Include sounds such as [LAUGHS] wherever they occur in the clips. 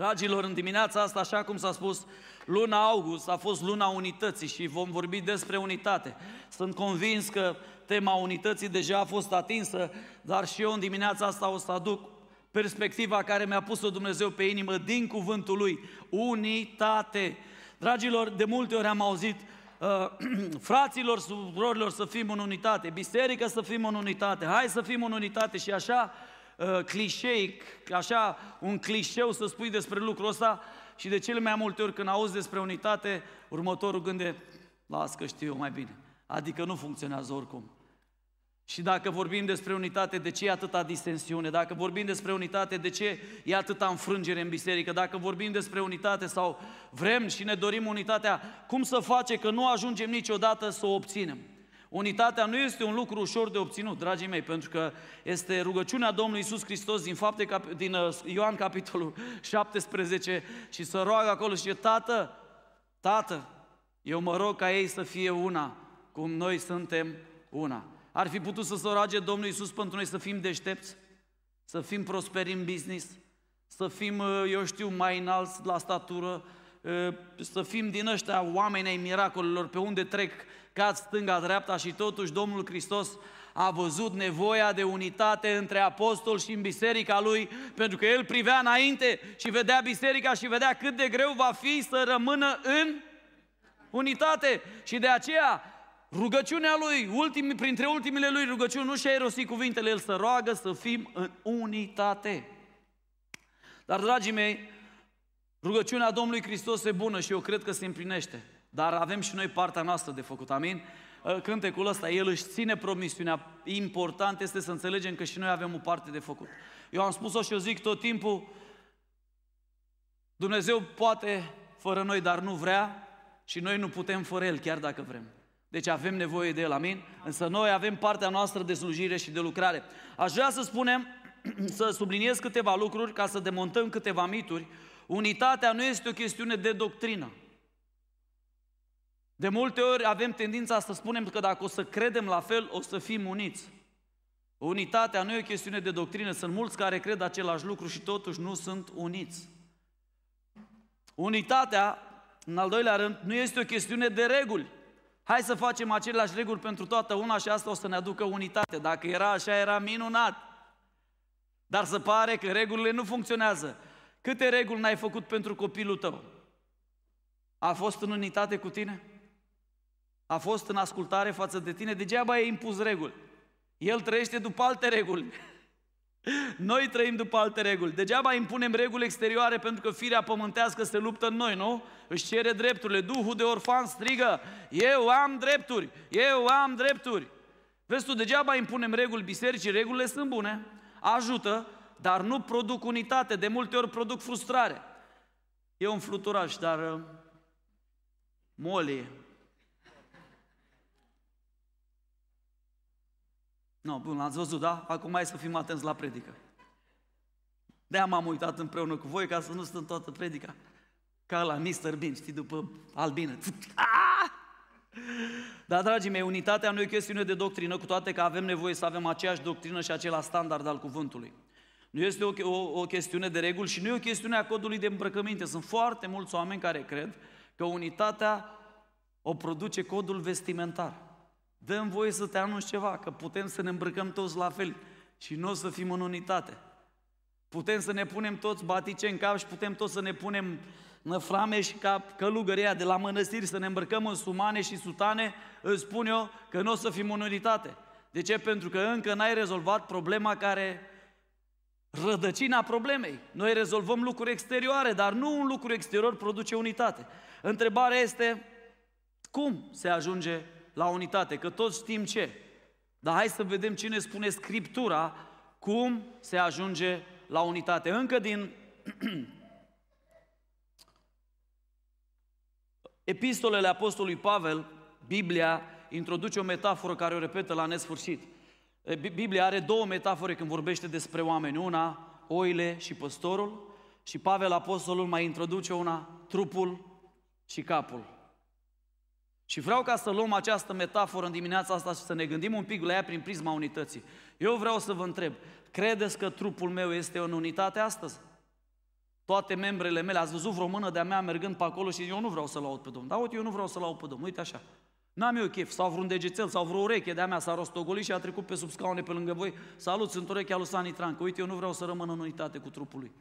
Dragilor, în dimineața asta, așa cum s-a spus, luna august a fost luna unității și vom vorbi despre unitate. Sunt convins că tema unității deja a fost atinsă, dar și eu în dimineața asta o să aduc perspectiva care mi-a pus-o Dumnezeu pe inimă din cuvântul Lui. Unitate. Dragilor, de multe ori am auzit uh, [CLEARS THROAT] fraților, surorilor să fim în unitate, biserică să fim în unitate, hai să fim în unitate și așa uh, clișeic, așa un clișeu să spui despre lucrul ăsta și de cele mai multe ori când auzi despre unitate, următorul gând de, las că știu eu mai bine. Adică nu funcționează oricum. Și dacă vorbim despre unitate, de ce e atâta distensiune? Dacă vorbim despre unitate, de ce e atâta înfrângere în biserică? Dacă vorbim despre unitate sau vrem și ne dorim unitatea, cum să face că nu ajungem niciodată să o obținem? Unitatea nu este un lucru ușor de obținut, dragii mei, pentru că este rugăciunea Domnului Isus Hristos din, fapte, din uh, Ioan capitolul [LAUGHS] 17 și să roagă acolo și zice, Tată, Tată, eu mă rog ca ei să fie una, cum noi suntem una. Ar fi putut să se roage Domnul Iisus pentru noi să fim deștepți, să fim prosperi în business, să fim, uh, eu știu, mai înalți la statură, uh, să fim din ăștia oameni ai miracolelor pe unde trec cad stânga-dreapta și totuși Domnul Hristos a văzut nevoia de unitate între apostol și în biserica lui, pentru că el privea înainte și vedea biserica și vedea cât de greu va fi să rămână în unitate. Și de aceea Rugăciunea lui, ultimi, printre ultimele lui rugăciuni, nu și-a erosit cuvintele, el să roagă să fim în unitate. Dar, dragii mei, rugăciunea Domnului Hristos e bună și eu cred că se împlinește. Dar avem și noi partea noastră de făcut, amin? Ă, cântecul ăsta, el își ține promisiunea. Important este să înțelegem că și noi avem o parte de făcut. Eu am spus-o și eu zic tot timpul, Dumnezeu poate fără noi, dar nu vrea și noi nu putem fără El, chiar dacă vrem. Deci avem nevoie de El, amin? Însă noi avem partea noastră de slujire și de lucrare. Aș vrea să spunem, [CLEARS THROAT] să subliniez câteva lucruri ca să demontăm câteva mituri. Unitatea nu este o chestiune de doctrină. De multe ori avem tendința să spunem că dacă o să credem la fel, o să fim uniți. Unitatea nu e o chestiune de doctrină, sunt mulți care cred același lucru și totuși nu sunt uniți. Unitatea, în al doilea rând, nu este o chestiune de reguli. Hai să facem aceleași reguli pentru toată una și asta o să ne aducă unitate. Dacă era așa, era minunat. Dar se pare că regulile nu funcționează. Câte reguli n-ai făcut pentru copilul tău? A fost în unitate cu tine? A fost în ascultare față de tine? Degeaba ai impus reguli. El trăiește după alte reguli. [LAUGHS] Noi trăim după alte reguli. Degeaba impunem reguli exterioare pentru că firea pământească se luptă în noi, nu? Își cere drepturile. Duhul de orfan strigă, eu am drepturi, eu am drepturi. Vezi tu, degeaba impunem reguli bisericii, regulile sunt bune, ajută, dar nu produc unitate, de multe ori produc frustrare. E un fluturaș, dar uh, molie. Nu, no, bun, ați văzut, da? Acum mai să fim atenți la predică. De-aia m-am uitat împreună cu voi ca să nu stăm toată predica. Ca la Mr. Bean, știi, după albină. Dar, dragii mei, unitatea nu e o chestiune de doctrină, cu toate că avem nevoie să avem aceeași doctrină și același standard al cuvântului. Nu este o, o, o chestiune de reguli și nu e o chestiune a codului de îmbrăcăminte. Sunt foarte mulți oameni care cred că unitatea o produce codul vestimentar. Dăm voie să te anunți ceva, că putem să ne îmbrăcăm toți la fel și nu o să fim în unitate. Putem să ne punem toți batice în cap și putem toți să ne punem năframe și ca călugăria de la mănăstiri să ne îmbrăcăm în sumane și sutane, îți spun eu că nu o să fim în unitate. De ce? Pentru că încă n-ai rezolvat problema care rădăcina problemei. Noi rezolvăm lucruri exterioare, dar nu un lucru exterior produce unitate. Întrebarea este, cum se ajunge la unitate, că toți știm ce. Dar hai să vedem cine spune Scriptura cum se ajunge la unitate. Încă din [CLEARS THROAT] epistolele Apostolului Pavel, Biblia introduce o metaforă care o repetă la nesfârșit. Biblia are două metafore când vorbește despre oameni. Una, oile și păstorul, și Pavel Apostolul mai introduce una, trupul și capul. Și vreau ca să luăm această metaforă în dimineața asta și să ne gândim un pic la ea prin prisma unității. Eu vreau să vă întreb, credeți că trupul meu este în unitate astăzi? toate membrele mele, ați văzut vreo mână de-a mea mergând pe acolo și eu nu vreau să-L aud pe Domnul. Da, uite, eu nu vreau să-L aud pe Domnul, uite așa. N-am eu chef, sau vreun degețel, sau vreo ureche de-a mea s-a rostogolit și a trecut pe sub scaune pe lângă voi. Salut, sunt urechea lui Sani Trancă. Uite, eu nu vreau să rămân în unitate cu trupul lui.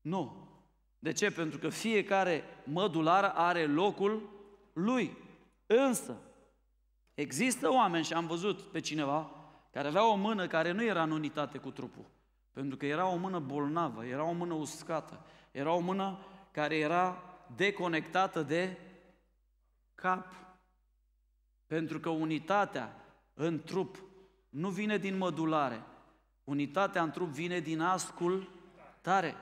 Nu. De ce? Pentru că fiecare mădular are locul lui. Însă, există oameni, și am văzut pe cineva, care avea o mână care nu era în unitate cu trupul. Pentru că era o mână bolnavă, era o mână uscată, era o mână care era deconectată de cap. Pentru că unitatea în trup nu vine din mădulare. Unitatea în trup vine din ascultare.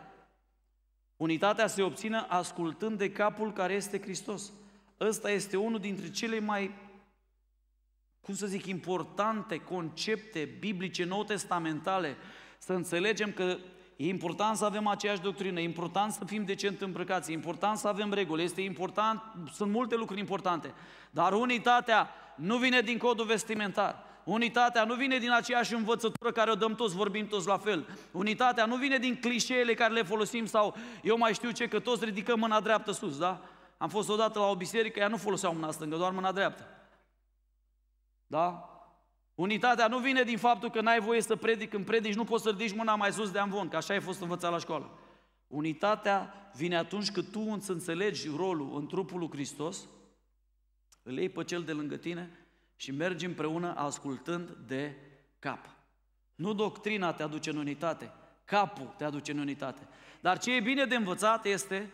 Unitatea se obține ascultând de capul care este Hristos. Ăsta este unul dintre cele mai, cum să zic, importante concepte biblice nou testamentale. Să înțelegem că E important să avem aceeași doctrină, e important să fim decent îmbrăcați, e important să avem reguli, este important, sunt multe lucruri importante. Dar unitatea nu vine din codul vestimentar. Unitatea nu vine din aceeași învățătură care o dăm toți, vorbim toți la fel. Unitatea nu vine din clișeele care le folosim sau eu mai știu ce, că toți ridicăm mâna dreaptă sus, da? Am fost odată la o biserică, ea nu foloseau mâna stângă, doar mâna dreaptă. Da? Unitatea nu vine din faptul că n-ai voie să predici, când predici nu poți să ridici mâna mai sus de amvon, că așa ai fost învățat la școală. Unitatea vine atunci când tu îți înțelegi rolul în trupul lui Hristos, îl iei pe cel de lângă tine și mergi împreună ascultând de cap. Nu doctrina te aduce în unitate, capul te aduce în unitate. Dar ce e bine de învățat este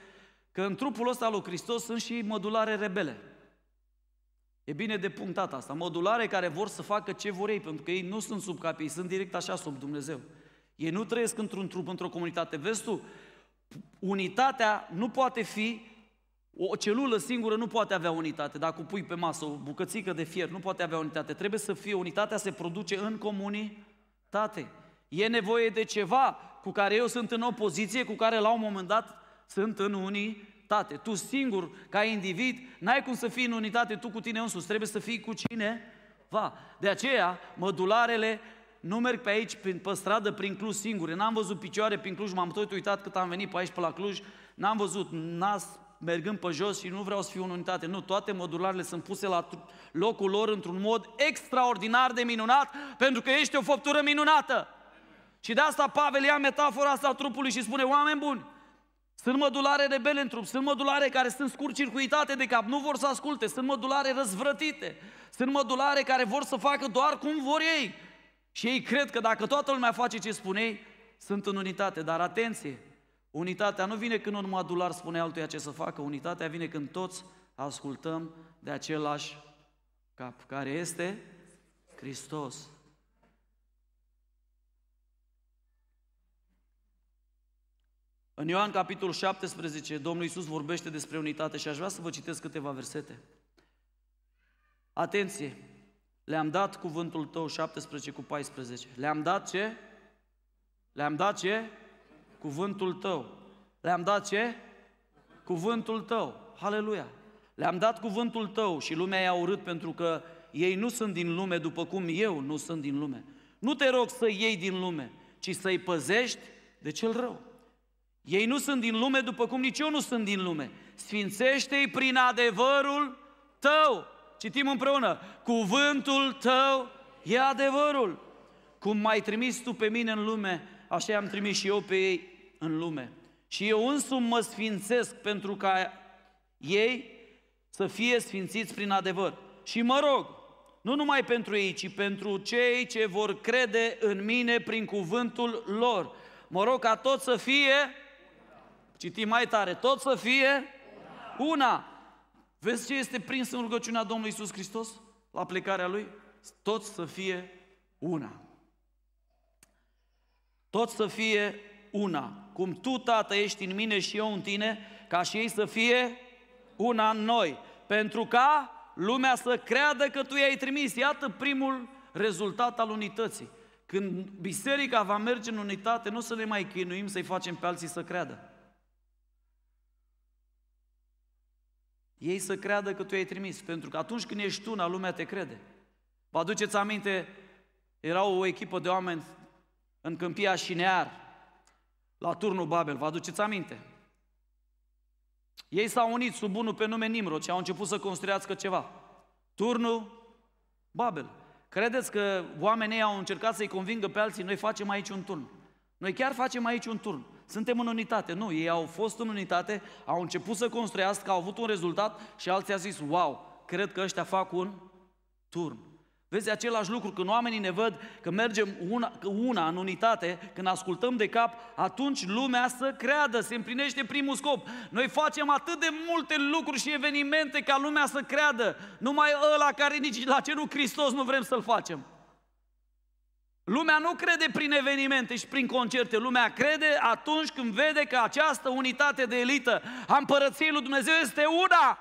că în trupul ăsta lui Hristos sunt și mădulare rebele. E bine de punctat asta. Modulare care vor să facă ce vor ei, pentru că ei nu sunt sub capi, ei sunt direct așa sub Dumnezeu. Ei nu trăiesc într-un trup, într-o comunitate. Vezi tu, unitatea nu poate fi, o celulă singură nu poate avea unitate. Dacă pui pe masă o bucățică de fier, nu poate avea unitate. Trebuie să fie, unitatea se produce în comunitate. E nevoie de ceva cu care eu sunt în opoziție, cu care la un moment dat sunt în unii unitate. Tu singur, ca individ, n-ai cum să fii în unitate tu cu tine însuți, trebuie să fii cu cine va. De aceea, mădularele nu merg pe aici, pe, pe stradă, prin Cluj singure. N-am văzut picioare prin Cluj, m-am tot uitat cât am venit pe aici, pe la Cluj, n-am văzut nas mergând pe jos și nu vreau să fiu în unitate. Nu, toate modularele sunt puse la locul lor într-un mod extraordinar de minunat, pentru că ești o făptură minunată. Și de asta Pavel ia metafora asta a trupului și spune, oameni buni, sunt mădulare rebele în trup, sunt mădulare care sunt scurt-circuitate de cap, nu vor să asculte, sunt mădulare răzvrătite, sunt mădulare care vor să facă doar cum vor ei. Și ei cred că dacă toată lumea face ce spune ei, sunt în unitate. Dar atenție, unitatea nu vine când un mădular spune altuia ce să facă, unitatea vine când toți ascultăm de același cap, care este Hristos. În Ioan capitolul 17, Domnul Iisus vorbește despre unitate și aș vrea să vă citesc câteva versete. Atenție! Le-am dat cuvântul tău, 17 cu 14. Le-am dat ce? Le-am dat ce? Cuvântul tău. Le-am dat ce? Cuvântul tău. Haleluia! Le-am dat cuvântul tău și lumea i-a urât pentru că ei nu sunt din lume după cum eu nu sunt din lume. Nu te rog să iei din lume, ci să-i păzești de cel rău. Ei nu sunt din lume după cum nici eu nu sunt din lume. Sfințește-i prin adevărul tău. Citim împreună. Cuvântul tău e adevărul. Cum m-ai trimis tu pe mine în lume, așa am trimis și eu pe ei în lume. Și eu însumi mă sfințesc pentru ca ei să fie sfințiți prin adevăr. Și mă rog, nu numai pentru ei, ci pentru cei ce vor crede în mine prin cuvântul lor. Mă rog ca tot să fie Citim mai tare, tot să fie una. una. Vezi ce este prins în rugăciunea Domnului Isus Hristos la plecarea Lui? Tot să fie una. Tot să fie una. Cum Tu, Tată, ești în mine și eu în tine, ca și ei să fie una în noi. Pentru ca lumea să creadă că Tu i-ai trimis. Iată primul rezultat al unității. Când biserica va merge în unitate, nu să ne mai chinuim să-i facem pe alții să creadă. ei să creadă că tu ai trimis. Pentru că atunci când ești una, lumea te crede. Vă aduceți aminte, era o echipă de oameni în câmpia Șinear, la turnul Babel, vă aduceți aminte? Ei s-au unit sub unul pe nume Nimrod și au început să construiască ceva. Turnul Babel. Credeți că oamenii au încercat să-i convingă pe alții, noi facem aici un turn. Noi chiar facem aici un turn. Suntem în unitate. Nu, ei au fost în unitate, au început să construiască, au avut un rezultat și alții au zis, wow, cred că ăștia fac un turn. Vezi același lucru, când oamenii ne văd că mergem una, una în unitate, când ascultăm de cap, atunci lumea să creadă, se împlinește primul scop. Noi facem atât de multe lucruri și evenimente ca lumea să creadă, numai ăla care nici la cerul Hristos nu vrem să-l facem. Lumea nu crede prin evenimente și prin concerte, lumea crede atunci când vede că această unitate de elită a împărăției lui Dumnezeu este una,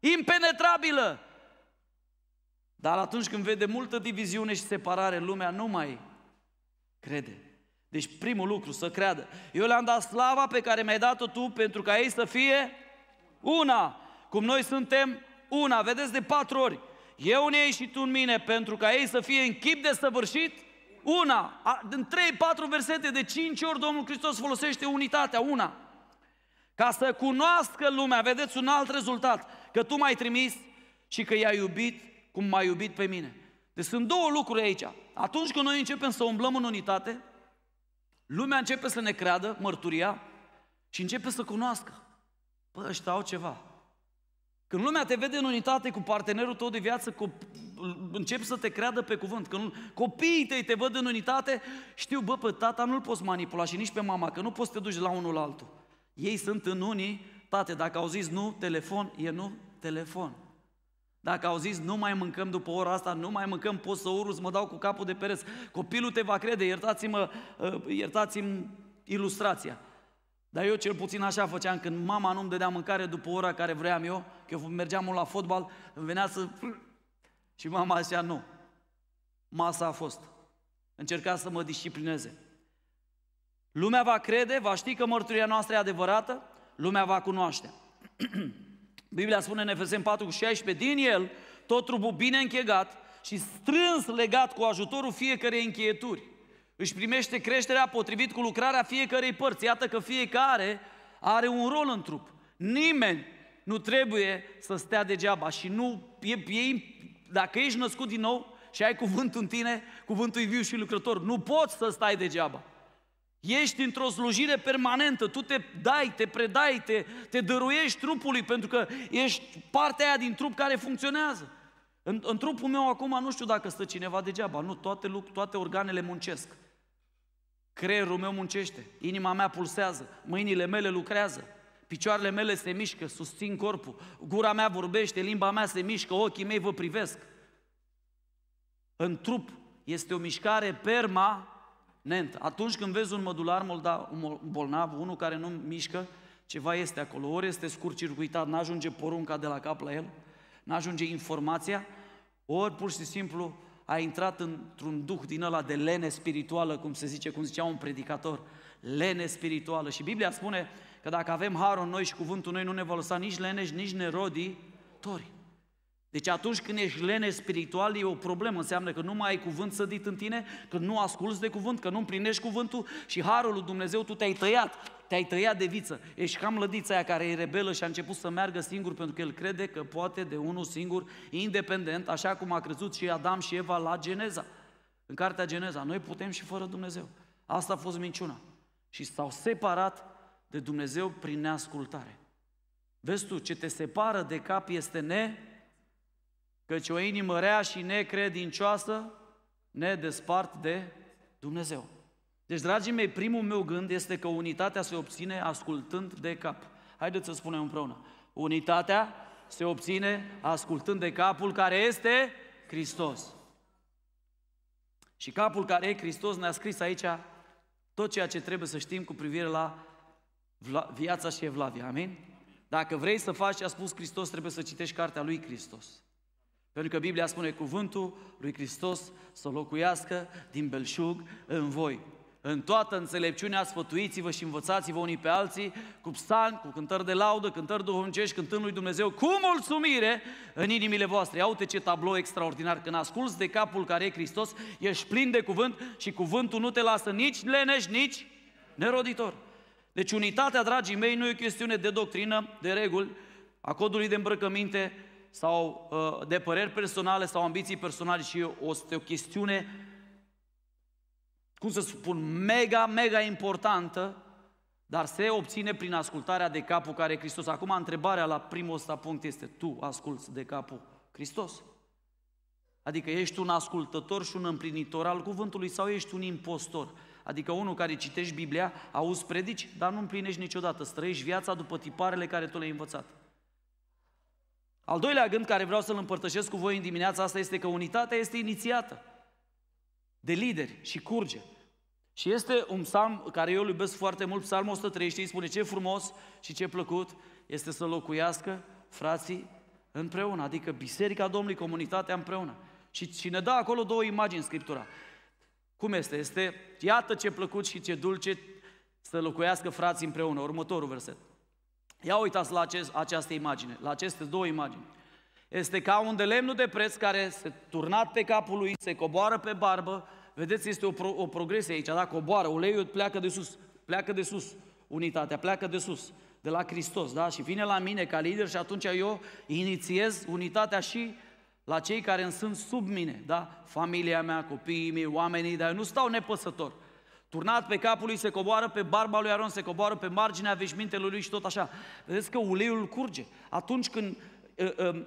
impenetrabilă, dar atunci când vede multă diviziune și separare, lumea nu mai crede. Deci primul lucru, să creadă. Eu le-am dat slava pe care mi-ai dat-o tu pentru ca ei să fie una. Cum noi suntem una. Vedeți de patru ori. Eu în ei și tu în mine pentru ca ei să fie în chip de săvârșit una. În trei, patru versete de cinci ori Domnul Hristos folosește unitatea, una. Ca să cunoască lumea, vedeți un alt rezultat, că tu m-ai trimis și că i-ai iubit cum m-a iubit pe mine. Deci sunt două lucruri aici. Atunci când noi începem să umblăm în unitate, lumea începe să ne creadă mărturia și începe să cunoască. Păi ăștia au ceva. Când lumea te vede în unitate cu partenerul tău de viață, cu, începi să te creadă pe cuvânt. Când copiii tăi te văd în unitate, știu, bă, pe tata nu-l poți manipula și nici pe mama, că nu poți să te duci de la unul la altul. Ei sunt în unii, tate, dacă au zis nu, telefon, e nu, telefon. Dacă au zis nu mai mâncăm după ora asta, nu mai mâncăm, pot să urlu, să mă dau cu capul de pereți. Copilul te va crede, iertați-mă, uh, iertați-mi ilustrația. Dar eu cel puțin așa făceam când mama nu-mi dădea mâncare după ora care vreau eu, că eu mergeam la fotbal, îmi venea să... [CLEARS THROAT] Și mama zicea nu. Masa a fost. Încerca să mă disciplineze. Lumea va crede, va ști că mărturia noastră e adevărată, lumea va cunoaște. [CLEARS THROAT] Biblia spune în Efeseni 4 cu 16, din el tot trupul bine închegat și strâns legat cu ajutorul fiecărei încheieturi. Își primește creșterea potrivit cu lucrarea fiecărei părți. Iată că fiecare are un rol în trup. Nimeni nu trebuie să stea degeaba și nu e, e, dacă ești născut din nou și ai cuvântul în tine, cuvântul e viu și lucrător, nu poți să stai degeaba. Ești într-o slujire permanentă, tu te dai, te predai, te, te dăruiești trupului pentru că ești partea aia din trup care funcționează. În, în trupul meu acum nu știu dacă stă cineva degeaba, nu, toate, toate organele muncesc. Creierul meu muncește, inima mea pulsează, mâinile mele lucrează, picioarele mele se mișcă, susțin corpul, gura mea vorbește, limba mea se mișcă, ochii mei vă privesc. În trup este o mișcare perma Nent. Atunci când vezi un mădular molda, un bolnav, unul care nu mișcă, ceva este acolo. Ori este scurt circuitat, n-ajunge porunca de la cap la el, n-ajunge informația, ori pur și simplu a intrat într-un duh din ăla de lene spirituală, cum se zice, cum zicea un predicator, lene spirituală. Și Biblia spune că dacă avem harul în noi și cuvântul noi, nu ne va lăsa nici leneși, nici nerodii, tori. Deci atunci când ești lene spiritual e o problemă, înseamnă că nu mai ai cuvânt sădit în tine, că nu asculți de cuvânt, că nu împlinești cuvântul și harul lui Dumnezeu tu te-ai tăiat, te-ai tăiat de viță. Ești cam lădița aia care e rebelă și a început să meargă singur pentru că el crede că poate de unul singur, independent, așa cum a crezut și Adam și Eva la Geneza. În cartea Geneza, noi putem și fără Dumnezeu. Asta a fost minciuna. Și s-au separat de Dumnezeu prin neascultare. Vezi tu, ce te separă de cap este ne căci o inimă rea și necredincioasă ne despart de Dumnezeu. Deci, dragii mei, primul meu gând este că unitatea se obține ascultând de cap. Haideți să spunem împreună. Unitatea se obține ascultând de capul care este Hristos. Și capul care e Hristos ne-a scris aici tot ceea ce trebuie să știm cu privire la viața și evlavia. Amin? Dacă vrei să faci ce a spus Hristos, trebuie să citești cartea lui Hristos. Pentru că Biblia spune cuvântul lui Hristos să locuiască din belșug în voi. În toată înțelepciunea sfătuiți-vă și învățați-vă unii pe alții cu psalmi, cu cântări de laudă, cântări duhovnicești, cântând lui Dumnezeu cu mulțumire în inimile voastre. Ia uite ce tablou extraordinar. Când asculți de capul care e Hristos, ești plin de cuvânt și cuvântul nu te lasă nici leneș, nici neroditor. Deci unitatea, dragii mei, nu e o chestiune de doctrină, de reguli, a codului de îmbrăcăminte sau uh, de păreri personale sau ambiții personale, ci o, este o chestiune, cum să spun, mega, mega importantă, dar se obține prin ascultarea de capul care e Hristos. Acum, întrebarea la primul ăsta punct este, tu asculți de capul Hristos? Adică ești un ascultător și un împlinitor al cuvântului sau ești un impostor? Adică unul care citești Biblia, auzi predici, dar nu împlinești niciodată, străiești viața după tiparele care tu le-ai învățat. Al doilea gând care vreau să-l împărtășesc cu voi în dimineața asta este că unitatea este inițiată de lideri și curge. Și este un psalm care eu îl iubesc foarte mult, psalmul 130, spune ce frumos și ce plăcut este să locuiască frații împreună, adică Biserica Domnului, comunitatea împreună. Și, și ne dă acolo două imagini în Scriptura. Cum este? Este, iată ce plăcut și ce dulce să locuiască frații împreună. Următorul verset. Ia uitați la acest, această imagine, la aceste două imagini. Este ca un de lemnul de preț care se turnat pe capul lui, se coboară pe barbă. Vedeți, este o, pro, o progresie aici, da? Coboară, uleiul pleacă de sus, pleacă de sus, unitatea pleacă de sus, de la Hristos, da? Și vine la mine ca lider și atunci eu inițiez unitatea și la cei care îmi sunt sub mine, da? Familia mea, copiii mei, oamenii, dar eu nu stau nepăsător. Turnat pe capul lui se coboară pe barba lui Aron, se coboară pe marginea veșmintelui lui și tot așa. Vedeți că uleiul curge. Atunci când uh, uh,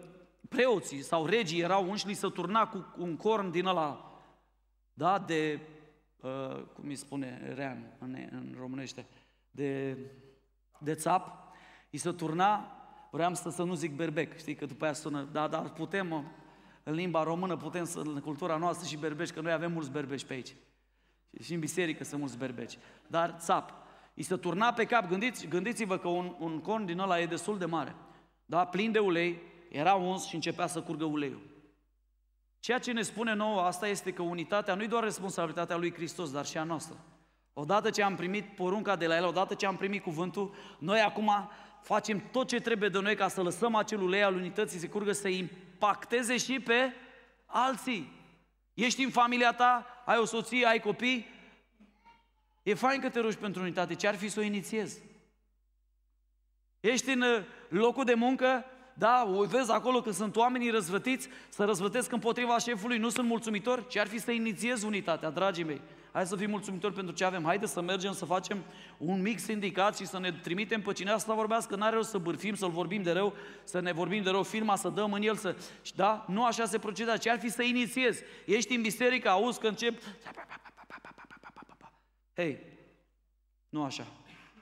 preoții sau regii erau unși, li se turna cu un corn din ăla, da, de, uh, cum îi spune, rean în, în românește, de, de țap, îi se turna, vreau să, să nu zic berbec, știi, că după aia sună, da, dar putem, în limba română, putem să, în cultura noastră și berbeci, că noi avem mulți berbeci pe aici. Și în biserică sunt mulți berbeci. Dar țap. Îi se turna pe cap. Gândiți, gândiți-vă că un, un con din ăla e destul de mare. Da? Plin de ulei. Era uns și începea să curgă uleiul. Ceea ce ne spune nouă asta este că unitatea nu e doar responsabilitatea lui Hristos, dar și a noastră. Odată ce am primit porunca de la El, odată ce am primit cuvântul, noi acum facem tot ce trebuie de noi ca să lăsăm acel ulei al unității să curgă, să impacteze și pe alții. Ești în familia ta, ai o soție, ai copii, e fain că te rogi pentru unitate, ce ar fi să o inițiezi? Ești în uh, locul de muncă, da, o vezi acolo că sunt oamenii răzvătiți, să răzvătesc împotriva șefului, nu sunt mulțumitori, ce ar fi să inițiezi unitatea, dragii mei? Hai să fim mulțumitori pentru ce avem. Haide să mergem să facem un mic sindicat și să ne trimitem pe cine asta vorbească. N-are rost să bârfim, să-l vorbim de rău, să ne vorbim de rău firma, să dăm în el, să... Da? Nu așa se procedează. Ce ar fi să inițiezi? Ești în biserică, auzi că încep... Hei, nu așa.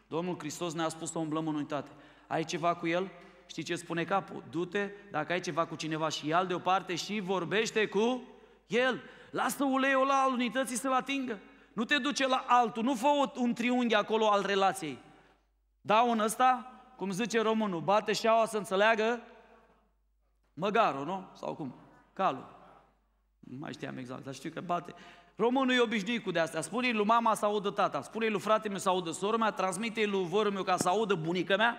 Domnul Hristos ne-a spus să umblăm în unitate. Ai ceva cu El? Știi ce spune capul? Du-te, dacă ai ceva cu cineva și ia deoparte și vorbește cu El. Lasă uleiul ăla al unității să-l atingă. Nu te duce la altul, nu fă un triunghi acolo al relației. Da un ăsta, cum zice românul, bate șaua să înțeleagă măgarul, nu? Sau cum? Calul. Nu mai știam exact, dar știu că bate. Românul e obișnuit cu de-astea. Spune-i lui mama să audă tata, spune-i lui frate meu să audă sora mea, transmite-i lui vărul meu ca să audă bunica mea,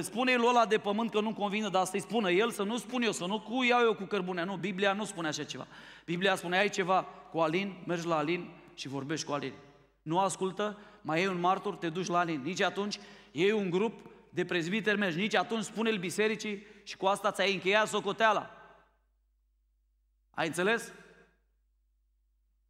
spune-i lui ăla de pământ că nu convine, dar să-i spună el, să nu spun eu, să nu cu iau eu cu cărbunea. Nu, Biblia nu spune așa ceva. Biblia spune, ai ceva cu Alin, mergi la Alin și vorbești cu Alin. Nu ascultă, mai e un martor, te duci la Alin. Nici atunci iei un grup de prezbiteri, mergi. Nici atunci spune-l bisericii și cu asta ți-ai încheiat socoteala. Ai înțeles?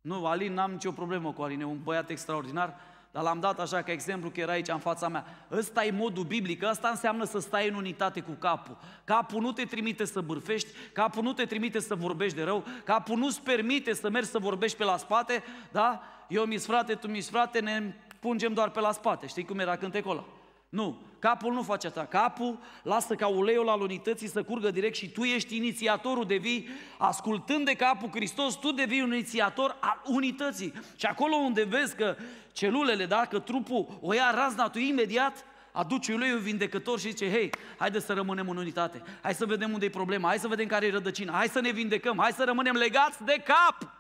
Nu, Alin, n-am nicio problemă cu Alin, e un băiat extraordinar, dar l-am dat așa ca exemplu că era aici în fața mea. Ăsta e modul biblic, ăsta înseamnă să stai în unitate cu capul. Capul nu te trimite să bârfești, capul nu te trimite să vorbești de rău, capul nu-ți permite să mergi să vorbești pe la spate, da? Eu mi frate, tu mi frate, ne pungem doar pe la spate. Știi cum era cântecul ăla? Nu, capul nu face asta. Capul lasă ca uleiul al unității să curgă direct și tu ești inițiatorul, devii, ascultând de capul Hristos, tu devii un inițiator al unității. Și acolo unde vezi că celulele, da, că trupul o ia razna, tu imediat aduci uleiul vindecător și zice, hei, haide să rămânem în unitate, hai să vedem unde e problema, hai să vedem care e rădăcina, hai să ne vindecăm, hai să rămânem legați de cap.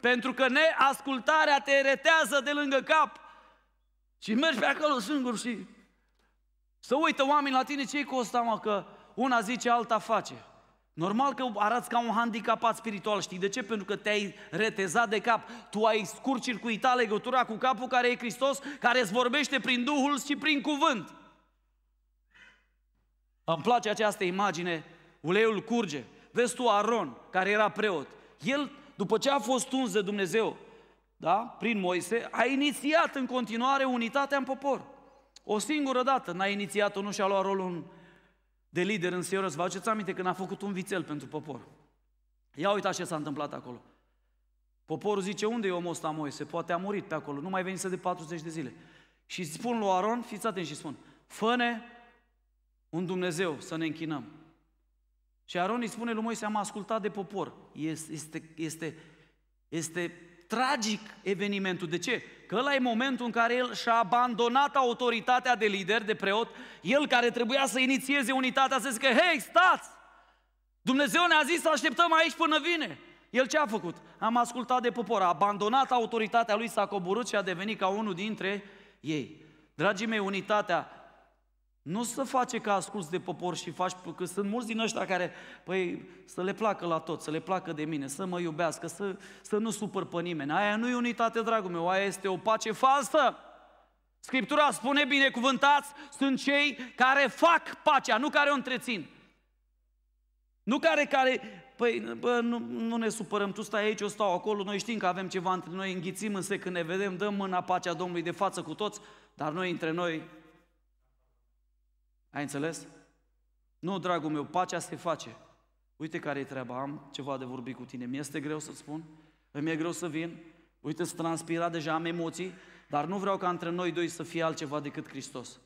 Pentru că neascultarea te retează de lângă cap. Și mergi pe acolo singur și să uită oamenii la tine ce-i cu ăsta, mă, că una zice, alta face. Normal că arăți ca un handicapat spiritual, știi de ce? Pentru că te-ai retezat de cap. Tu ai scurt-circuitat legătura cu capul care e Hristos, care îți vorbește prin Duhul și prin cuvânt. Îmi place această imagine, uleiul curge. Vezi tu Aron, care era preot. El, după ce a fost uns de Dumnezeu, da, prin Moise, a inițiat în continuare unitatea în popor. O singură dată n-a inițiat-o, nu și-a luat rolul de lider în serios. Vă aduceți aminte când a făcut un vițel pentru popor. Ia uitați ce s-a întâmplat acolo. Poporul zice, unde e omul ăsta Moise? Poate a murit pe acolo, nu mai venise de 40 de zile. Și spun lui Aron, fiți atenți și spun, fă un Dumnezeu să ne închinăm. Și Aron îi spune lui Moise, am ascultat de popor. Este, este, este, este tragic evenimentul. De ce? Că ăla e momentul în care el și-a abandonat autoritatea de lider, de preot, el care trebuia să inițieze unitatea, să zică, hei, stați! Dumnezeu ne-a zis să așteptăm aici până vine. El ce a făcut? Am ascultat de popor, a abandonat autoritatea lui, s-a coborât și a devenit ca unul dintre ei. Dragii mei, unitatea nu să face ca asculți de popor și faci, că sunt mulți din ăștia care, păi, să le placă la tot, să le placă de mine, să mă iubească, să, să nu supăr pe nimeni. Aia nu e unitate, dragul meu, aia este o pace falsă. Scriptura spune, binecuvântați sunt cei care fac pacea, nu care o întrețin. Nu care, care, păi, bă, nu, nu ne supărăm, tu stai aici, eu stau acolo, noi știm că avem ceva între noi, înghițim în când ne vedem, dăm mâna pacea Domnului de față cu toți, dar noi între noi ai înțeles? Nu, dragul meu, pacea se face. Uite care e treaba, am ceva de vorbit cu tine. Mi-este greu să-ți spun, îmi e greu să vin, uite, să transpira deja, am emoții, dar nu vreau ca între noi doi să fie altceva decât Hristos.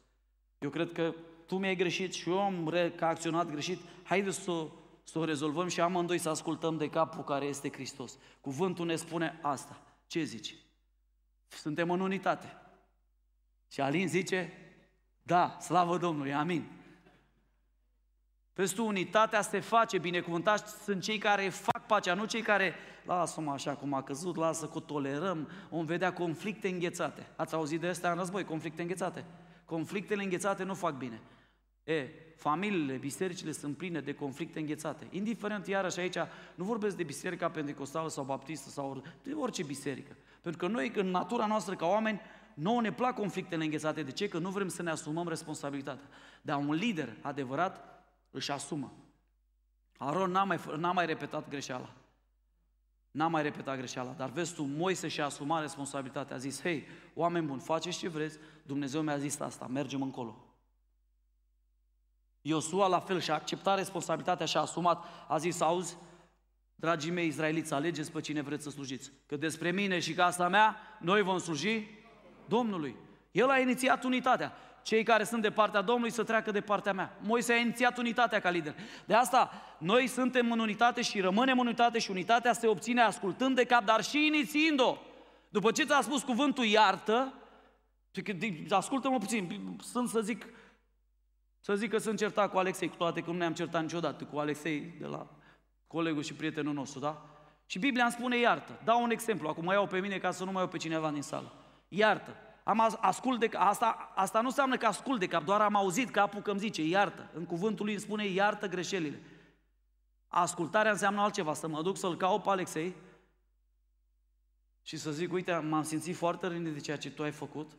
Eu cred că tu mi-ai greșit și eu am reacționat greșit, haide să, să o rezolvăm și amândoi să ascultăm de capul care este Hristos. Cuvântul ne spune asta. Ce zici? Suntem în unitate. Și Alin zice, da, slavă Domnului, amin. Vezi tu, unitatea se face, binecuvântați sunt cei care fac pacea, nu cei care lasă-mă așa cum a căzut, lasă că tolerăm, vom vedea conflicte înghețate. Ați auzit de astea în război, conflicte înghețate? Conflictele înghețate nu fac bine. E, familiile, bisericile sunt pline de conflicte înghețate. Indiferent, iarăși aici, nu vorbesc de biserica pentecostală sau baptistă sau de orice biserică. Pentru că noi, în natura noastră ca oameni, nouă ne plac conflictele înghețate. De ce? Că nu vrem să ne asumăm responsabilitatea. Dar un lider adevărat își asumă. Aron n-a mai, n-a mai repetat greșeala. N-a mai repetat greșeala, dar vezi tu, Moise și-a asumat responsabilitatea, a zis, hei, oameni buni, faceți ce vreți, Dumnezeu mi-a zis asta, mergem încolo. Iosua la fel și-a acceptat responsabilitatea și a asumat, a zis, auzi, dragii mei izraeliți, alegeți pe cine vreți să slujiți, că despre mine și casa mea, noi vom sluji Domnului. El a inițiat unitatea. Cei care sunt de partea Domnului să treacă de partea mea. Moise a inițiat unitatea ca lider. De asta, noi suntem în unitate și rămânem în unitate și unitatea se obține ascultând de cap, dar și inițiind-o. După ce ți-a spus cuvântul iartă, ascultă-mă puțin, sunt să zic, să zic că sunt certat cu Alexei, cu toate că nu ne-am certat niciodată cu Alexei de la colegul și prietenul nostru, da? Și Biblia îmi spune iartă. Dau un exemplu, acum iau pe mine ca să nu mai iau pe cineva din sală. Iartă. Am ascult de asta, asta nu înseamnă că ascult de cap, doar am auzit capul că îmi zice iartă. În cuvântul lui îmi spune iartă greșelile. Ascultarea înseamnă altceva, să mă duc să-l caut pe Alexei și să zic, uite, m-am simțit foarte rănit de ceea ce tu ai făcut,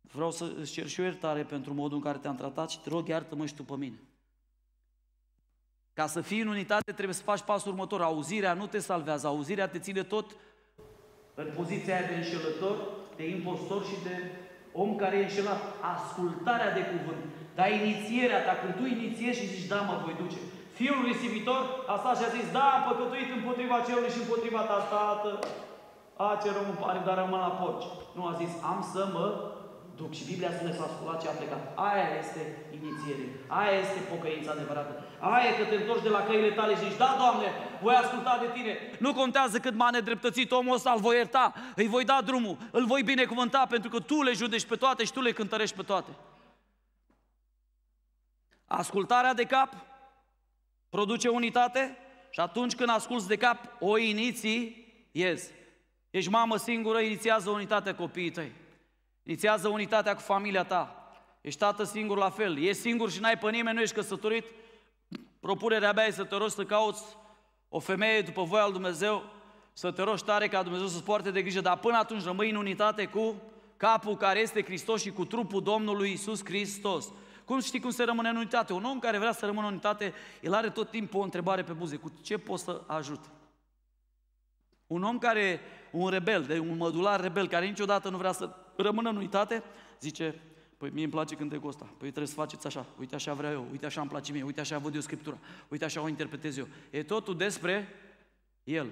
vreau să îți cer și o iertare pentru modul în care te-am tratat și te rog, iartă-mă și tu pe mine. Ca să fii în unitate trebuie să faci pasul următor. Auzirea nu te salvează, auzirea te ține tot în poziția aia de înșelător, de impostor și de om care e înșelat. Ascultarea de cuvânt, dar inițierea ta, când tu inițiezi și zici, da, mă voi duce. Fiul risipitor a stat și a zis, da, am păcătuit împotriva cerului și împotriva ta, tată. A, ce rău îmi pare, dar rămân la porci. Nu a zis, am să mă duc. Și Biblia spune s-a sculat și a plecat. Aia este inițiere. Aia este pocăința adevărată. Aia că te întorci de la căile tale și zici, da, Doamne, voi asculta de tine. Nu contează cât m-a nedreptățit omul ăsta, îl voi ierta, îi voi da drumul, îl voi binecuvânta pentru că tu le judești pe toate și tu le cântărești pe toate. Ascultarea de cap produce unitate și atunci când asculți de cap, o iniții, ies. Ești mamă singură, inițiază unitatea copiii tăi. Inițiază unitatea cu familia ta. Ești tată singur la fel. Ești singur și n-ai pe nimeni, nu ești căsătorit, propunerea mea este să te rogi să cauți o femeie după voia lui Dumnezeu, să te rogi tare ca Dumnezeu să-ți poarte de grijă, dar până atunci rămâi în unitate cu capul care este Hristos și cu trupul Domnului Isus Hristos. Cum știi cum se rămâne în unitate? Un om care vrea să rămână în unitate, el are tot timpul o întrebare pe buze. Cu ce pot să ajut? Un om care, un rebel, de un mădular rebel, care niciodată nu vrea să rămână în unitate, zice, Păi mie îmi place cântecul ăsta. Păi trebuie să faceți așa. Uite așa vreau eu. Uite așa îmi place mie. Uite așa văd eu Scriptura. Uite așa o interpretez eu. E totul despre el.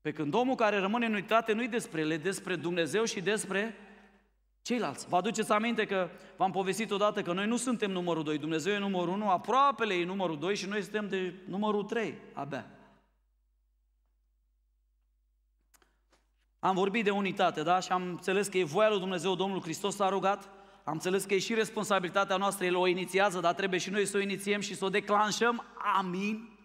Pe când omul care rămâne în unitate nu-i despre el, e despre Dumnezeu și despre ceilalți. Vă aduceți aminte că v-am povestit odată că noi nu suntem numărul 2, Dumnezeu e numărul 1, aproapele e numărul 2 și noi suntem de numărul 3, abia. Am vorbit de unitate, da? Și am înțeles că e voia lui Dumnezeu, Domnul Hristos s-a rugat, am înțeles că e și responsabilitatea noastră, El o inițiază, dar trebuie și noi să o inițiem și să o declanșăm. Amin.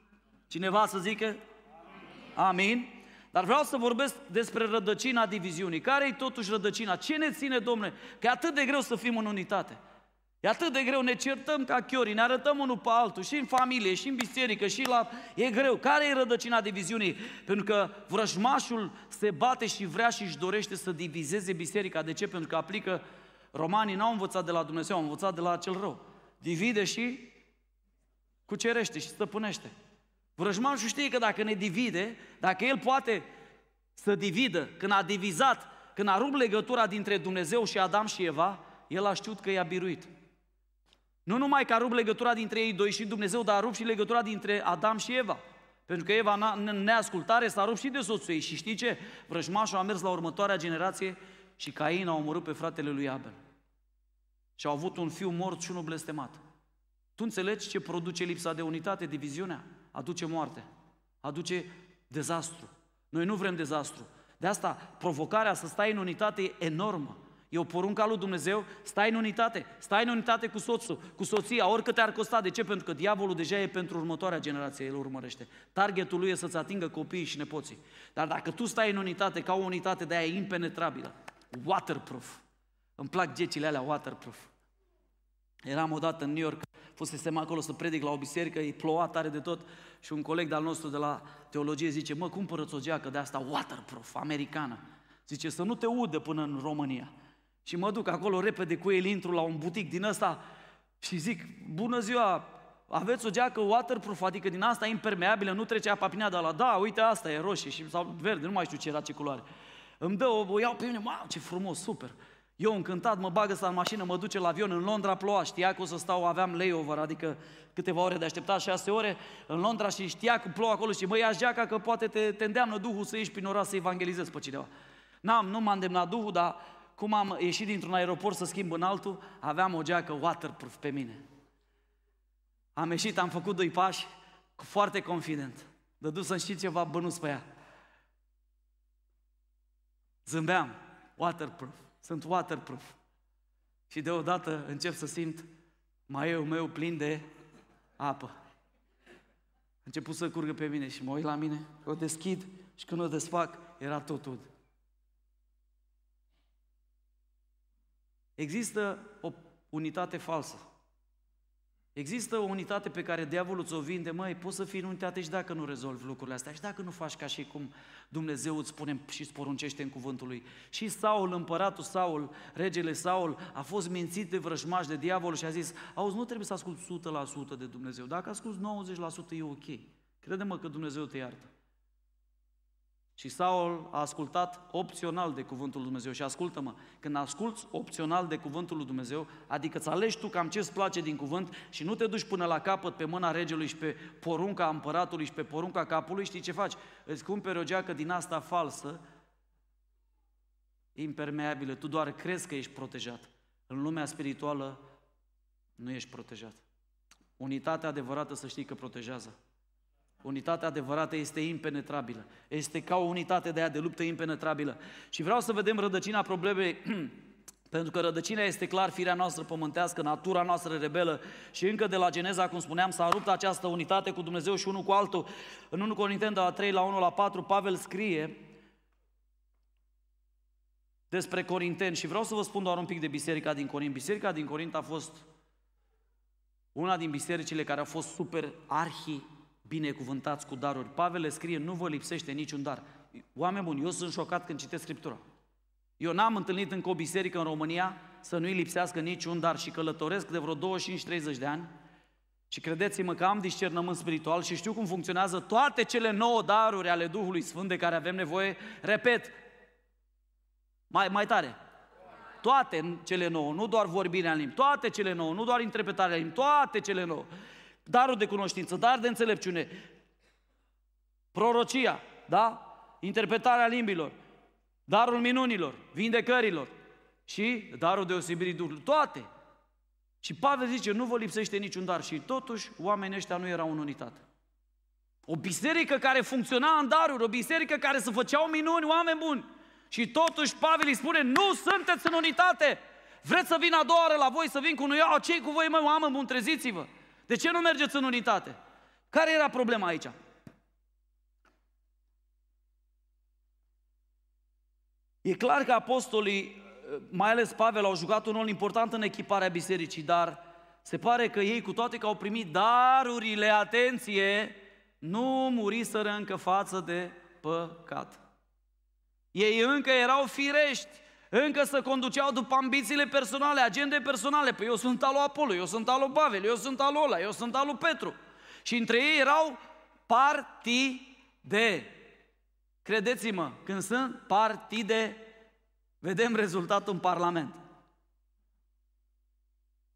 Cineva să zică? Amin. Amin. Dar vreau să vorbesc despre rădăcina diviziunii. Care e totuși rădăcina? Ce ne ține, domnule? Că e atât de greu să fim în unitate. E atât de greu, ne certăm ca chiorii, ne arătăm unul pe altul, și în familie, și în biserică, și la... E greu. Care e rădăcina diviziunii? Pentru că vrăjmașul se bate și vrea și își dorește să divizeze biserica. De ce? Pentru că aplică Romanii n-au învățat de la Dumnezeu, au învățat de la cel rău. Divide și cucerește și stăpânește. Vrăjmașul știe că dacă ne divide, dacă el poate să dividă, când a divizat, când a rupt legătura dintre Dumnezeu și Adam și Eva, el a știut că i-a biruit. Nu numai că a rupt legătura dintre ei doi și Dumnezeu, dar a rupt și legătura dintre Adam și Eva. Pentru că Eva, în neascultare, s-a rupt și de soțul ei. Și știi ce? Vrăjmașul a mers la următoarea generație și Cain a omorât pe fratele lui Abel. Și au avut un fiu mort și unul blestemat. Tu înțelegi ce produce lipsa de unitate, diviziunea? Aduce moarte, aduce dezastru. Noi nu vrem dezastru. De asta, provocarea să stai în unitate e enormă. E o poruncă a lui Dumnezeu, stai în unitate, stai în unitate cu soțul, cu soția, oricât te-ar costa. De ce? Pentru că diavolul deja e pentru următoarea generație, el urmărește. Targetul lui e să-ți atingă copiii și nepoții. Dar dacă tu stai în unitate ca o unitate de aia impenetrabilă, waterproof, îmi plac gecile alea waterproof. Eram odată în New York, fusesem acolo să predic la o biserică, e ploua tare de tot și un coleg de-al nostru de la teologie zice, mă, cumpără-ți o geacă de asta waterproof, americană. Zice, să nu te udă până în România. Și mă duc acolo repede cu el, intru la un butic din ăsta și zic, bună ziua, aveți o geacă waterproof, adică din asta impermeabilă, nu trece apa prin ea, dar la da, uite asta e roșie și, sau verde, nu mai știu ce era, ce culoare. Îmi dă, o, o iau pe mine, wow, ce frumos, super. Eu încântat, mă bagă să în mașină, mă duce la avion, în Londra ploua, știa că o să stau, aveam layover, adică câteva ore de așteptat, șase ore, în Londra și știa că plouă acolo și mă ia geaca că poate te, te îndeamnă Duhul să ieși prin oraș să evangelizezi pe cineva. N-am, nu m-a îndemnat Duhul, dar cum am ieșit dintr-un aeroport să schimb în altul, aveam o geacă waterproof pe mine. Am ieșit, am făcut doi pași, foarte confident. Dădu să-mi știți ceva bănuț pe ea. Zâmbeam, waterproof, sunt waterproof. Și deodată încep să simt maiul meu plin de apă. A început să curgă pe mine și mă uit la mine, o deschid și când o desfac, era tot ud. Există o unitate falsă. Există o unitate pe care diavolul ți-o vinde, măi, poți să fii în unitate și dacă nu rezolvi lucrurile astea, și dacă nu faci ca și cum Dumnezeu îți spune și îți poruncește în cuvântul lui. Și Saul, împăratul Saul, regele Saul, a fost mințit de vrăjmaș de diavol și a zis, auzi, nu trebuie să asculți 100% de Dumnezeu, dacă asculți 90% e ok. Crede-mă că Dumnezeu te iartă. Și Saul a ascultat opțional de cuvântul lui Dumnezeu. Și ascultă-mă, când asculți opțional de cuvântul lui Dumnezeu, adică îți alegi tu cam ce îți place din cuvânt și nu te duci până la capăt pe mâna regelui și pe porunca împăratului și pe porunca capului, știi ce faci? Îți cumperi o geacă din asta falsă, impermeabilă, tu doar crezi că ești protejat. În lumea spirituală nu ești protejat. Unitatea adevărată să știi că protejează. Unitatea adevărată este impenetrabilă. Este ca o unitate de aia de luptă impenetrabilă. Și vreau să vedem rădăcina problemei [CLEARS THROAT] Pentru că rădăcina este clar firea noastră pământească, natura noastră rebelă și încă de la Geneza, cum spuneam, s-a rupt această unitate cu Dumnezeu și unul cu altul. În 1 Corinteni de la 3 la 1 la 4, Pavel scrie despre Corinteni și vreau să vă spun doar un pic de biserica din Corint. Biserica din Corint a fost una din bisericile care au fost super arhi binecuvântați cu daruri. Pavel le scrie, nu vă lipsește niciun dar. Oameni buni, eu sunt șocat când citesc Scriptura. Eu n-am întâlnit încă o biserică în România să nu-i lipsească niciun dar și călătoresc de vreo 25-30 de ani și credeți-mă că am discernământ spiritual și știu cum funcționează toate cele nouă daruri ale Duhului Sfânt de care avem nevoie. Repet, mai, mai tare. Toate cele nouă, nu doar vorbirea în limbi, toate cele nouă, nu doar interpretarea în limbi, toate cele nouă. Darul de cunoștință, dar de înțelepciune, prorocia, da? Interpretarea limbilor, darul minunilor, vindecărilor și darul deosebirii Duhului. Toate. Și Pavel zice, nu vă lipsește niciun dar. Și totuși, oamenii ăștia nu erau în unitate. O biserică care funcționa în daruri, o biserică care se făceau minuni, oameni buni. Și totuși Pavel îi spune, nu sunteți în unitate. Vreți să vin a doua oară la voi, să vin cu noi? ce cu voi, mă, oameni buni, treziți-vă. De ce nu mergeți în unitate? Care era problema aici? E clar că apostolii, mai ales Pavel, au jucat un rol important în echiparea bisericii, dar se pare că ei, cu toate că au primit darurile, atenție, nu muriseră încă față de păcat. Ei încă erau firești, încă se conduceau după ambițiile personale, agende personale. Păi eu sunt al lui Apollo, eu sunt al lui Pavel, eu sunt al ăla, eu sunt al lui Petru. Și între ei erau partide. Credeți-mă, când sunt partide, vedem rezultatul în Parlament.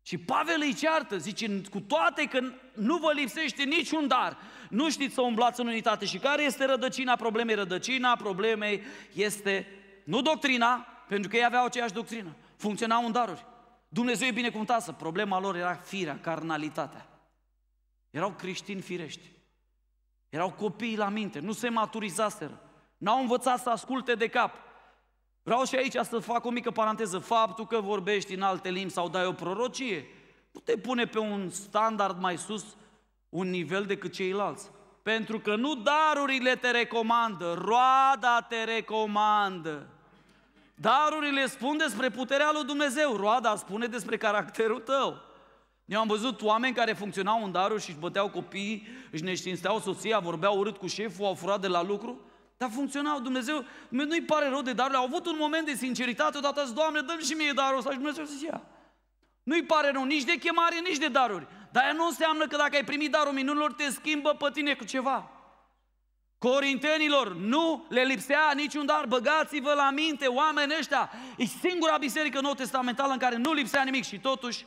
Și Pavel îi ceartă, zice, cu toate că nu vă lipsește niciun dar, nu știți să umblați în unitate. Și care este rădăcina problemei? Rădăcina problemei este nu doctrina, pentru că ei aveau aceeași doctrină, funcționau în daruri. Dumnezeu e binecuvântat, problema lor era firea, carnalitatea. Erau creștini firești. Erau copii la minte, nu se maturizaseră. N-au învățat să asculte de cap. Vreau și aici să fac o mică paranteză. Faptul că vorbești în alte limbi sau dai o prorocie, nu te pune pe un standard mai sus, un nivel decât ceilalți. Pentru că nu darurile te recomandă, roada te recomandă. Darurile spun despre puterea lui Dumnezeu, roada spune despre caracterul tău. Eu am văzut oameni care funcționau în daruri și își băteau copiii, își neștiinsteau soția, vorbeau urât cu șeful, au furat de la lucru, dar funcționau. Dumnezeu, nu-i pare rău de darurile, au avut un moment de sinceritate, odată zis, Doamne, dă și mie darul ăsta și Dumnezeu zicea. Nu-i pare rău nici de chemare, nici de daruri. Dar ea nu înseamnă că dacă ai primit darul minunilor, te schimbă pe tine cu ceva. Corintenilor, nu le lipsea niciun dar, băgați-vă la minte, oameni ăștia. E singura biserică nou testamentală în care nu lipsea nimic și totuși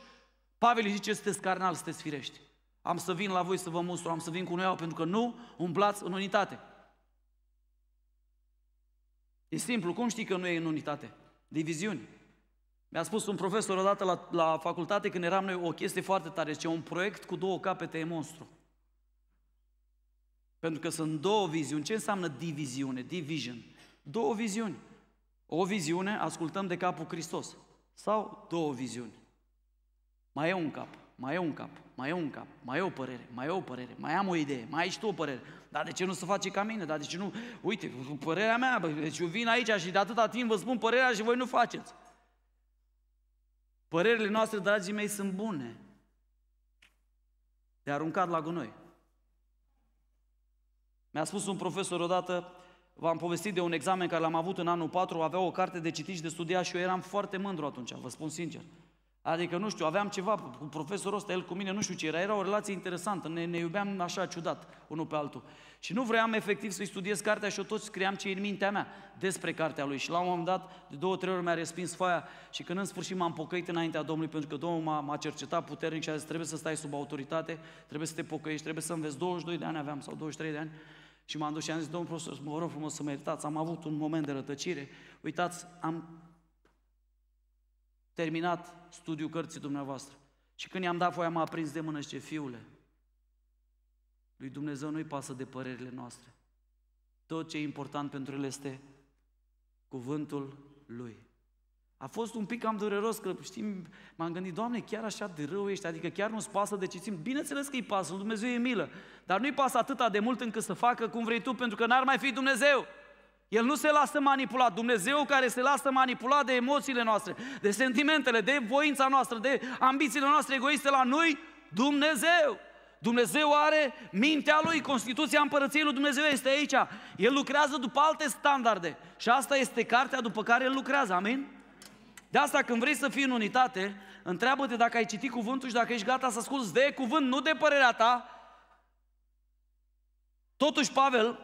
Pavel zice, sunteți carnal, sunteți firești. Am să vin la voi să vă mustru, am să vin cu noi pentru că nu umblați în unitate. E simplu, cum știi că nu e în unitate? Diviziuni. Mi-a spus un profesor odată la, la facultate când eram noi o chestie foarte tare, ce un proiect cu două capete e monstru. Pentru că sunt două viziuni. Ce înseamnă diviziune? Division. Două viziuni. O viziune, ascultăm de capul Hristos. Sau două viziuni. Mai e un cap, mai e un cap, mai e un cap, mai e o părere, mai e o părere, mai am o idee, mai ai și tu o părere. Dar de ce nu se face ca mine? Dar de ce nu? Uite, părerea mea, bă, deci eu vin aici și de atâta timp vă spun părerea și voi nu faceți. Părerile noastre, dragii mei, sunt bune. De aruncat la gunoi. Mi-a spus un profesor odată, v-am povestit de un examen care l-am avut în anul 4, avea o carte de citit și de studiat și eu eram foarte mândru atunci, vă spun sincer. Adică, nu știu, aveam ceva cu profesorul ăsta, el cu mine, nu știu ce era, era o relație interesantă, ne, ne iubeam așa ciudat, unul pe altul. Și nu vreau efectiv să-i studiez cartea și eu tot scriam ce e în mintea mea despre cartea lui. Și la un moment dat, de două, trei ori mi-a respins foaia și când în sfârșit m-am pocăit înaintea Domnului, pentru că Domnul m-a, m-a cercetat puternic și a zis, trebuie să stai sub autoritate, trebuie să te pocăiești, trebuie să înveți 22 de ani aveam sau 23 de ani. Și m-am dus și am zis, domnul profesor, mă rog frumos să mă iertați, am avut un moment de rătăcire. Uitați, am terminat studiul cărții dumneavoastră. Și când i-am dat foaia, m-a prins de mână și ce fiule, lui Dumnezeu nu-i pasă de părerile noastre. Tot ce e important pentru el este cuvântul lui. A fost un pic cam dureros, că știm, m-am gândit, Doamne, chiar așa de rău ești, adică chiar nu-ți pasă de ce țin. Bineînțeles că îi pasă, Dumnezeu e milă, dar nu-i pasă atâta de mult încât să facă cum vrei tu, pentru că n-ar mai fi Dumnezeu. El nu se lasă manipulat. Dumnezeu care se lasă manipulat de emoțiile noastre, de sentimentele, de voința noastră, de ambițiile noastre egoiste la noi, Dumnezeu. Dumnezeu are mintea lui, Constituția împărăției lui Dumnezeu este aici. El lucrează după alte standarde și asta este cartea după care el lucrează, amin? De asta când vrei să fii în unitate, întreabă-te dacă ai citit cuvântul și dacă ești gata să asculți de cuvânt, nu de părerea ta. Totuși Pavel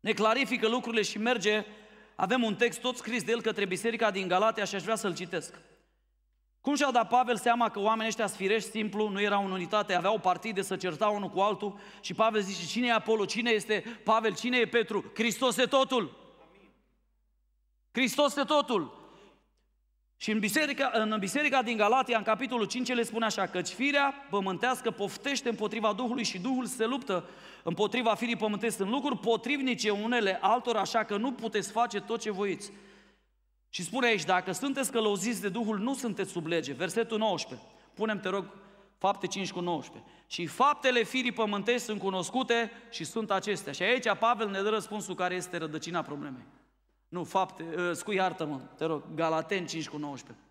ne clarifică lucrurile și merge, avem un text tot scris de el către biserica din Galatia și aș vrea să-l citesc. Cum și-a dat Pavel seama că oamenii ăștia sfirești simplu, nu erau în unitate, aveau partide, să certau unul cu altul și Pavel zice, cine e Apollo, cine este Pavel, cine e Petru? Hristos e totul! Hristos e totul! Și în biserica, în biserica din Galatia, în capitolul 5, le spune așa, căci firea pământească poftește împotriva Duhului și Duhul se luptă împotriva firii pământești în lucruri potrivnice unele altora, așa că nu puteți face tot ce voiți. Și spune aici, dacă sunteți călăuziți de Duhul, nu sunteți sub lege. Versetul 19. Punem, te rog, fapte 5 cu 19. Și faptele firii pământești sunt cunoscute și sunt acestea. Și aici Pavel ne dă răspunsul care este rădăcina problemei. Nu, fapte, ă, scu iartă-mă, te rog, Galaten 5 cu 19.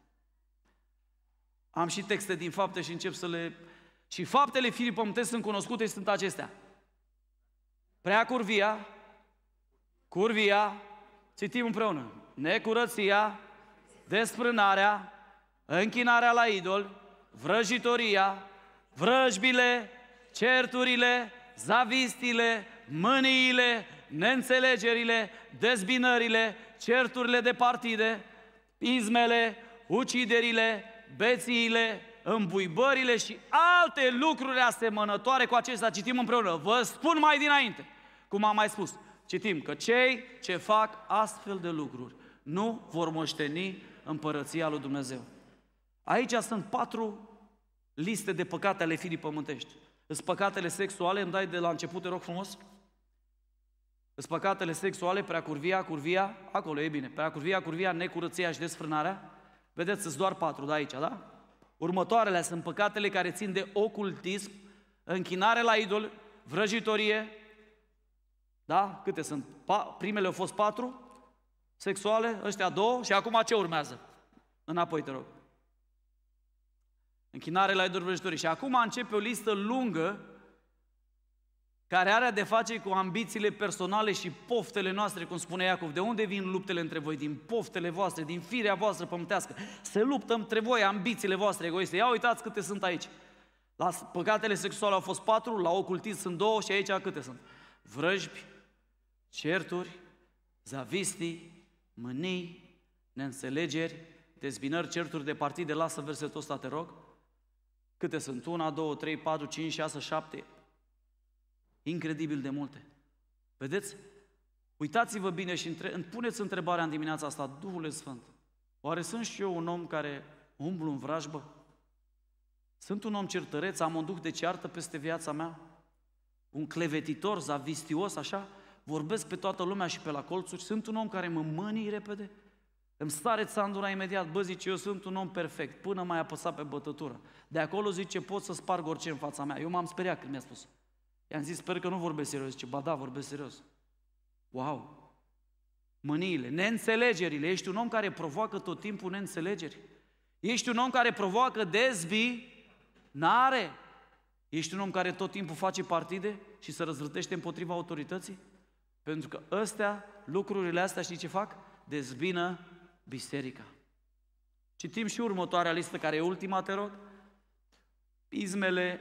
Am și texte din fapte și încep să le... Și faptele firii pământești sunt cunoscute și sunt acestea. Prea curvia, curvia, citim împreună necurăția, desfrânarea, închinarea la idol, vrăjitoria, vrăjbile, certurile, zavistile, mâniile, neînțelegerile, dezbinările, certurile de partide, izmele, uciderile, bețiile, îmbuibările și alte lucruri asemănătoare cu acestea. Citim împreună. Vă spun mai dinainte, cum am mai spus. Citim că cei ce fac astfel de lucruri nu vor moșteni împărăția lui Dumnezeu. Aici sunt patru liste de păcate ale firii pământești. Îs păcatele sexuale, îmi dai de la început, te rog frumos? Îs păcatele sexuale, prea curvia, curvia, acolo e bine, prea curvia, curvia, necurăția și desfrânarea. Vedeți, sunt doar patru de aici, da? Următoarele sunt păcatele care țin de ocultism, închinare la idol, vrăjitorie, da? Câte sunt? Pa- primele au fost patru, sexuale, ăștia două, și acum ce urmează? Înapoi, te rog. Închinare la idol Și acum începe o listă lungă care are de face cu ambițiile personale și poftele noastre, cum spune Iacov. De unde vin luptele între voi? Din poftele voastre, din firea voastră pământească. Se luptă între voi ambițiile voastre egoiste. Ia uitați câte sunt aici. La păcatele sexuale au fost patru, la ocultism sunt două și aici câte sunt? Vrăjbi, certuri, zavistii, mânii, neînțelegeri, dezbinări, certuri de partide, lasă versetul ăsta, te rog. Câte sunt? Una, două, trei, patru, cinci, șase, șapte. Incredibil de multe. Vedeți? Uitați-vă bine și între... puneți întrebarea în dimineața asta, Duhul Sfânt, oare sunt și eu un om care umblu în vrajbă? Sunt un om certăreț, am un duh de ceartă peste viața mea? Un clevetitor, zavistios, așa? vorbesc pe toată lumea și pe la colțuri, sunt un om care mă mânii repede, îmi stare țandura imediat, bă, zice, eu sunt un om perfect, până mai apăsat pe bătătură. De acolo zice, pot să sparg orice în fața mea. Eu m-am speriat când mi-a spus. I-am zis, sper că nu vorbesc serios. Zice, ba da, vorbesc serios. Wow! Mâniile, neînțelegerile. Ești un om care provoacă tot timpul neînțelegeri. Ești un om care provoacă dezbi, n-are. Ești un om care tot timpul face partide și se răzvrătește împotriva autorității? Pentru că ăstea, lucrurile astea, știi ce fac? Dezbină biserica. Citim și următoarea listă, care e ultima, te rog. Izmele,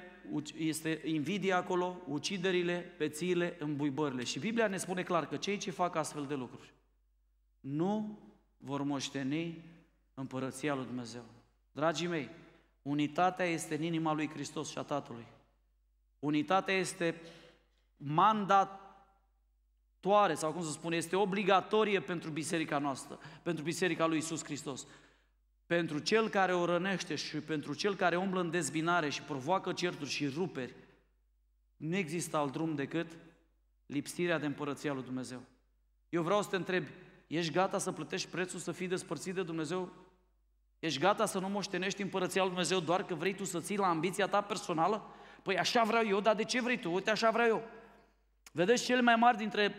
este invidia acolo, uciderile, pețiile, îmbuibările. Și Biblia ne spune clar că cei ce fac astfel de lucruri nu vor moșteni împărăția lui Dumnezeu. Dragii mei, unitatea este în inima lui Hristos și a Tatălui. Unitatea este mandat obligatoare, sau cum să spune, este obligatorie pentru biserica noastră, pentru biserica lui Isus Hristos. Pentru cel care o rănește și pentru cel care umblă în dezbinare și provoacă certuri și ruperi, nu există alt drum decât lipsirea de împărăția lui Dumnezeu. Eu vreau să te întreb, ești gata să plătești prețul să fii despărțit de Dumnezeu? Ești gata să nu moștenești împărăția lui Dumnezeu doar că vrei tu să ții la ambiția ta personală? Păi așa vreau eu, dar de ce vrei tu? Uite, așa vreau eu. Vedeți, cele mai mari dintre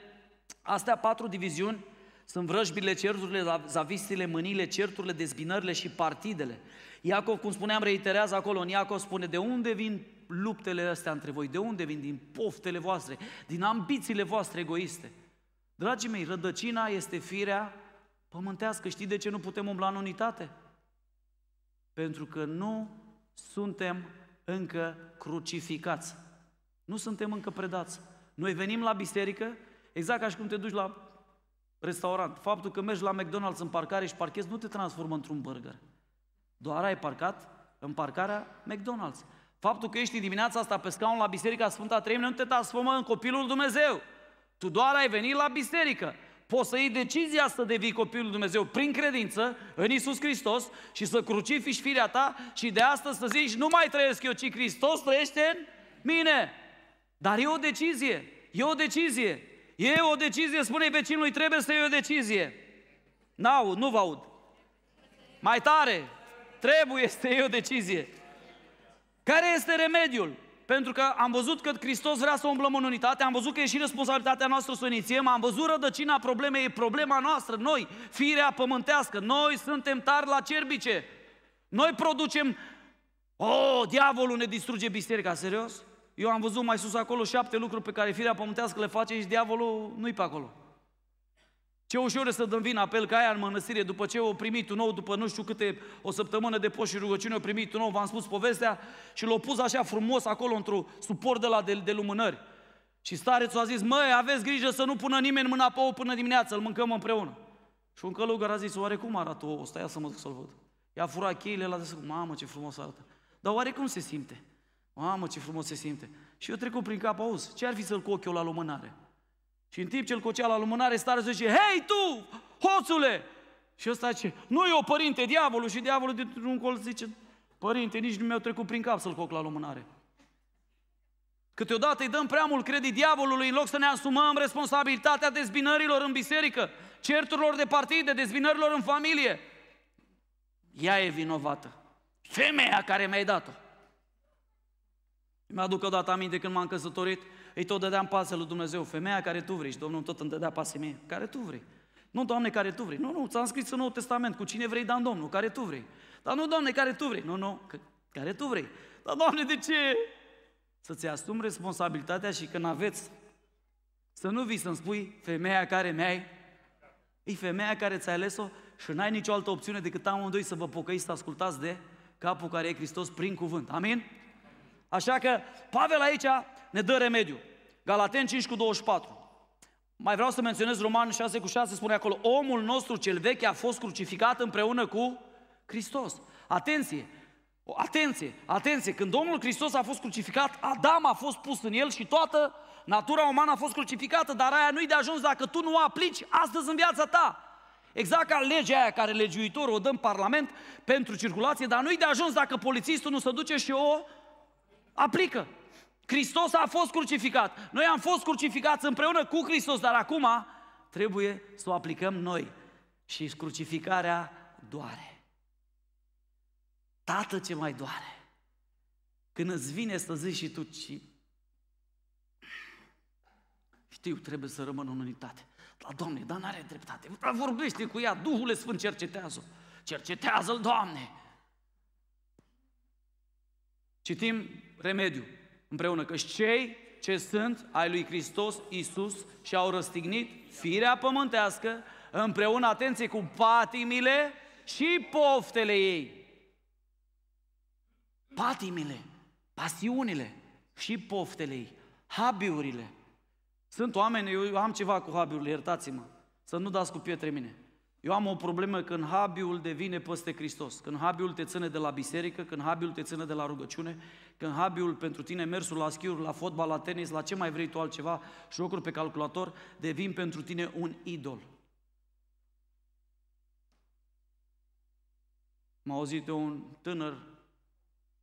Astea patru diviziuni sunt vrăjbile, certurile, zavistile, mâniile, certurile, dezbinările și partidele. Iacov, cum spuneam, reiterează acolo în Iacov, spune de unde vin luptele astea între voi, de unde vin? Din poftele voastre, din ambițiile voastre egoiste. Dragii mei, rădăcina este firea pământească. Știți de ce nu putem umbla în unitate? Pentru că nu suntem încă crucificați. Nu suntem încă predați. Noi venim la biserică, exact ca și cum te duci la restaurant. Faptul că mergi la McDonald's în parcare și parchezi nu te transformă într-un burger. Doar ai parcat în parcarea McDonald's. Faptul că ești dimineața asta pe scaun la Biserica Sfânta Treime nu te transformă în copilul Dumnezeu. Tu doar ai venit la biserică. Poți să iei decizia să devii copilul Dumnezeu prin credință în Isus Hristos și să crucifici firea ta și de astăzi să zici nu mai trăiesc eu, ci Hristos trăiește în mine. Dar e o decizie. E o decizie. E o decizie, spune vecinului, trebuie să iei o decizie. N-aud, nu vă aud. Mai tare, trebuie să iei o decizie. Care este remediul? Pentru că am văzut că Hristos vrea să umblăm în unitate, am văzut că e și responsabilitatea noastră să o inițiem, am văzut rădăcina problemei, e problema noastră, noi, firea pământească, noi suntem tari la cerbice. Noi producem, oh, diavolul ne distruge biserica, serios? Eu am văzut mai sus acolo șapte lucruri pe care firea pământească le face și diavolul nu-i pe acolo. Ce ușor e să dăm vina pe el ca aia în mănăstire, după ce o primit un nou, după nu știu câte, o săptămână de post și rugăciune, o primit un nou, v-am spus povestea, și l-a pus așa frumos acolo într-un suport de la de, de lumânări. Și starețul a zis, măi, aveți grijă să nu pună nimeni mâna pe ou până dimineață, îl mâncăm împreună. Și un călugăr a zis, oare cum arată ou ăsta? Ia să mă duc să-l văd. I-a furat cheile, l-a zis, mamă, ce frumos arată. Dar oare cum se simte? Mamă, ce frumos se simte. Și eu trecut prin cap, auzi, ce ar fi să-l coc eu la lumânare? Și în timp ce îl cocea la lumânare, stare zice, hei tu, hoțule! Și ăsta zice, nu eu, părinte, diavolul. Și diavolul dintr-un colț zice, părinte, nici nu mi-au trecut prin cap să-l coc la lumânare. Câteodată îi dăm prea mult credit diavolului în loc să ne asumăm responsabilitatea dezbinărilor în biserică, certurilor de partide, dezbinărilor în familie. Ea e vinovată. Femeia care mi-ai dat-o. Mi-aduc odată aminte când m-am căsătorit, îi tot dădeam pasă lui Dumnezeu, femeia care tu vrei și Domnul tot îmi dădea pasă mie, care tu vrei. Nu, Doamne, care tu vrei. Nu, nu, ți-am scris în Nou Testament, cu cine vrei, da Domnul, care tu vrei. Dar nu, Doamne, care tu vrei. Nu, nu, care tu vrei. Dar, Doamne, de ce? Să-ți asumi responsabilitatea și când aveți, să nu vii să-mi spui, femeia care mi-ai, e femeia care ți-ai ales-o și n-ai nicio altă opțiune decât amândoi să vă pocăiți, să ascultați de capul care e Hristos prin cuvânt. Amin? Așa că Pavel aici ne dă remediu. Galaten 5 cu 24. Mai vreau să menționez Roman 6 cu 6, spune acolo, omul nostru cel vechi a fost crucificat împreună cu Hristos. Atenție! Atenție, atenție, când Domnul Hristos a fost crucificat, Adam a fost pus în el și toată natura umană a fost crucificată, dar aia nu-i de ajuns dacă tu nu o aplici astăzi în viața ta. Exact ca legea aia care legiuitorul o dă în Parlament pentru circulație, dar nu-i de ajuns dacă polițistul nu se duce și o aplică. Hristos a fost crucificat. Noi am fost crucificați împreună cu Hristos, dar acum trebuie să o aplicăm noi. Și crucificarea doare. Tată ce mai doare. Când îți vine să zici și tu, ci... știu, trebuie să rămân în unitate. Dar, Doamne, dar n-are dreptate. Dar vorbește cu ea, Duhul Sfânt cercetează. Cercetează-L, Doamne. Citim remediu împreună, că cei ce sunt ai lui Hristos Iisus și au răstignit firea pământească împreună, atenție, cu patimile și poftele ei. Patimile, pasiunile și poftele ei, habiurile. Sunt oameni, eu am ceva cu habiurile, iertați-mă, să nu dați cu pietre mine. Eu am o problemă când habiul devine păste Hristos, când habiul te ține de la biserică, când habiul te ține de la rugăciune, când habiul pentru tine mersul la schiuri, la fotbal, la tenis, la ce mai vrei tu altceva, jocuri pe calculator, devin pentru tine un idol. M-a auzit de un tânăr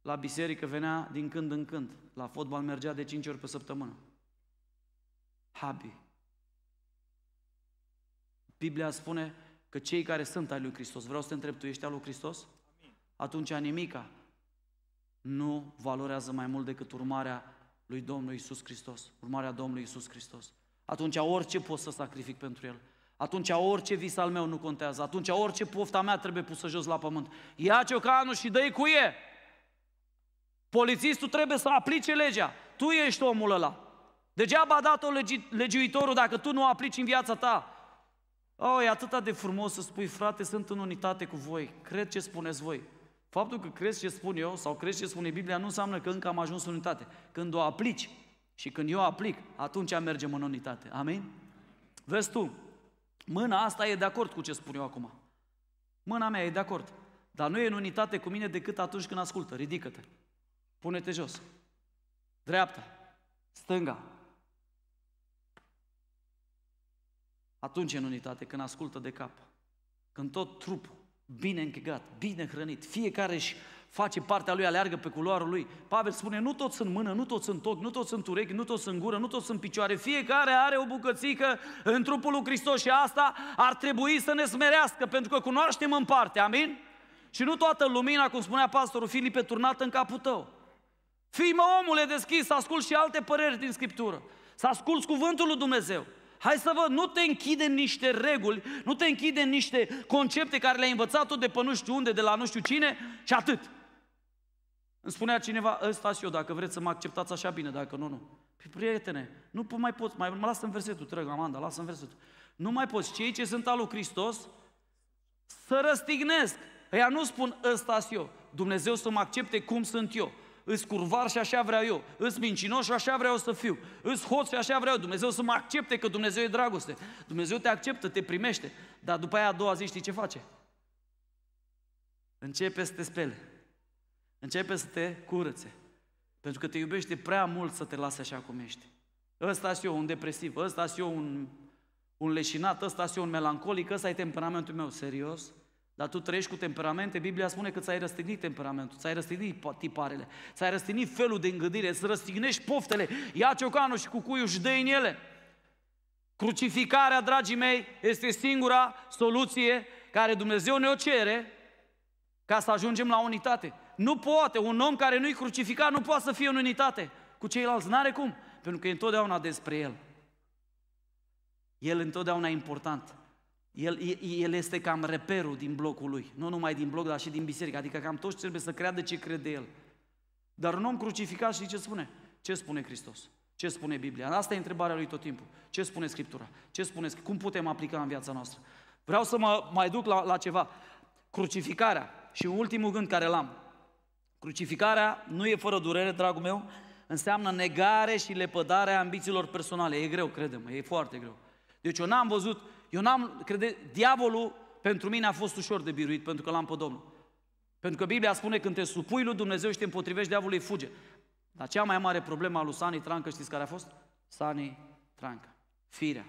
la biserică, venea din când în când, la fotbal mergea de 5 ori pe săptămână. Habi. Biblia spune că cei care sunt ai lui Hristos, vreau să te întreb, tu ești al lui Hristos? Atunci nimica nu valorează mai mult decât urmarea lui Domnul Isus Hristos, urmarea Domnului Isus Hristos. Atunci orice pot să sacrific pentru El. atunci orice vis al meu nu contează, atunci orice pofta mea trebuie pusă jos la pământ. Ia ciocanul și dă-i cu e. Polițistul trebuie să aplice legea. Tu ești omul ăla. Degeaba a dat-o legi- legiuitorul dacă tu nu o aplici în viața ta. Oh, e atât de frumos să spui, frate, sunt în unitate cu voi, cred ce spuneți voi. Faptul că crezi ce spun eu sau crezi ce spune Biblia nu înseamnă că încă am ajuns în unitate. Când o aplici și când eu aplic, atunci mergem în unitate. Amin? Vezi tu, mâna asta e de acord cu ce spun eu acum. Mâna mea e de acord. Dar nu e în unitate cu mine decât atunci când ascultă. Ridică-te. Pune-te jos. Dreapta. Stânga. Atunci e în unitate, când ascultă de cap. Când tot trupul, bine închegat, bine hrănit, fiecare își face partea lui, aleargă pe culoarul lui. Pavel spune, nu toți sunt mână, nu toți sunt ochi, nu toți sunt urechi, nu toți sunt gură, nu toți sunt picioare. Fiecare are o bucățică în trupul lui Hristos și asta ar trebui să ne smerească, pentru că cunoaștem în parte, amin? Și nu toată lumina, cum spunea pastorul Filipe, turnată în capul tău. Fii mă omule deschis, să ascult și alte păreri din Scriptură. Să asculți cuvântul lui Dumnezeu. Hai să văd, nu te închide în niște reguli, nu te închide în niște concepte care le-ai învățat tu de pe nu știu unde, de la nu știu cine și atât. Îmi spunea cineva, ăsta și eu, dacă vreți să mă acceptați așa bine, dacă nu, nu. Păi prietene, nu mai poți, mai mă lasă în versetul, trăg, Amanda, lasă în versetul. Nu mai poți, cei ce sunt al lui Hristos, să răstignesc. Ăia nu spun ăsta și eu, Dumnezeu să mă accepte cum sunt eu îs curvar și așa vreau eu, îs mincinos și așa vreau să fiu, îs hoț și așa vreau. Dumnezeu să mă accepte că Dumnezeu e dragoste. Dumnezeu te acceptă, te primește, dar după aia a doua zi știi ce face? Începe să te spele, începe să te curățe, pentru că te iubește prea mult să te lase așa cum ești. Ăsta și eu un depresiv, ăsta și eu un, un leșinat, ăsta și eu un melancolic, ăsta e temperamentul meu, serios? Dar tu trăiești cu temperamente, Biblia spune că ți-ai răstignit temperamentul, ți-ai răstignit tiparele, ți-ai răstignit felul de îngândire, să răstignești poftele, ia ciocanul și cucuiul și dă în ele. Crucificarea, dragii mei, este singura soluție care Dumnezeu ne-o cere ca să ajungem la unitate. Nu poate, un om care nu-i crucificat nu poate să fie în unitate cu ceilalți, n-are cum, pentru că e întotdeauna despre el. El întotdeauna e important. El, el este cam reperul din blocul lui, nu numai din bloc, dar și din biserică, adică cam toți trebuie să creadă ce crede el. Dar un om crucificat și ce spune? Ce spune Hristos? Ce spune Biblia? Asta e întrebarea lui tot timpul. Ce spune Scriptura? Ce spune, cum putem aplica în viața noastră? Vreau să mă mai duc la, la ceva. Crucificarea și ultimul gând care l-am. Crucificarea nu e fără durere, dragul meu, înseamnă negare și lepădarea ambițiilor personale. E greu, credem, e foarte greu. Deci eu n-am văzut eu n-am, crede, diavolul pentru mine a fost ușor de biruit, pentru că l-am pe Domnul. Pentru că Biblia spune când te supui lui Dumnezeu și te împotrivești, diavolul îi fuge. Dar cea mai mare problemă a lui Sani Trancă, știți care a fost? Sani Trancă. Firea.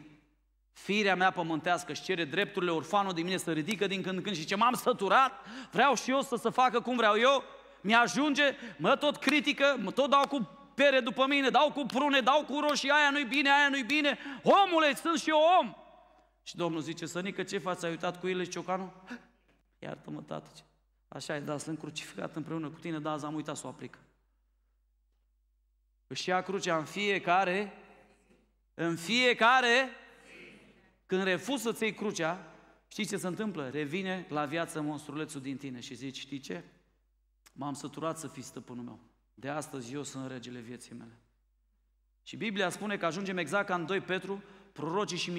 Firea mea pământească și cere drepturile orfanului de mine să ridică din când în când și ce m-am săturat, vreau și eu să se facă cum vreau eu, mi-ajunge, mă tot critică, mă tot dau cu pere după mine, dau cu prune, dau cu roșii, aia nu-i bine, aia nu-i bine. Omule, sunt și eu om. Și Domnul zice, Sănică, ce faci? Ai uitat cu el și ciocanul? Iartă-mă, tată. Așa e, da, sunt crucificat împreună cu tine, da, am uitat să o aplic. Își ia crucea în fiecare, în fiecare, când refuz să-ți iei crucea, știi ce se întâmplă? Revine la viață monstrulețul din tine și zici, știi ce? M-am săturat să fii stăpânul meu. De astăzi eu sunt regele vieții mele. Și Biblia spune că ajungem exact ca în 2 Petru, prorocii și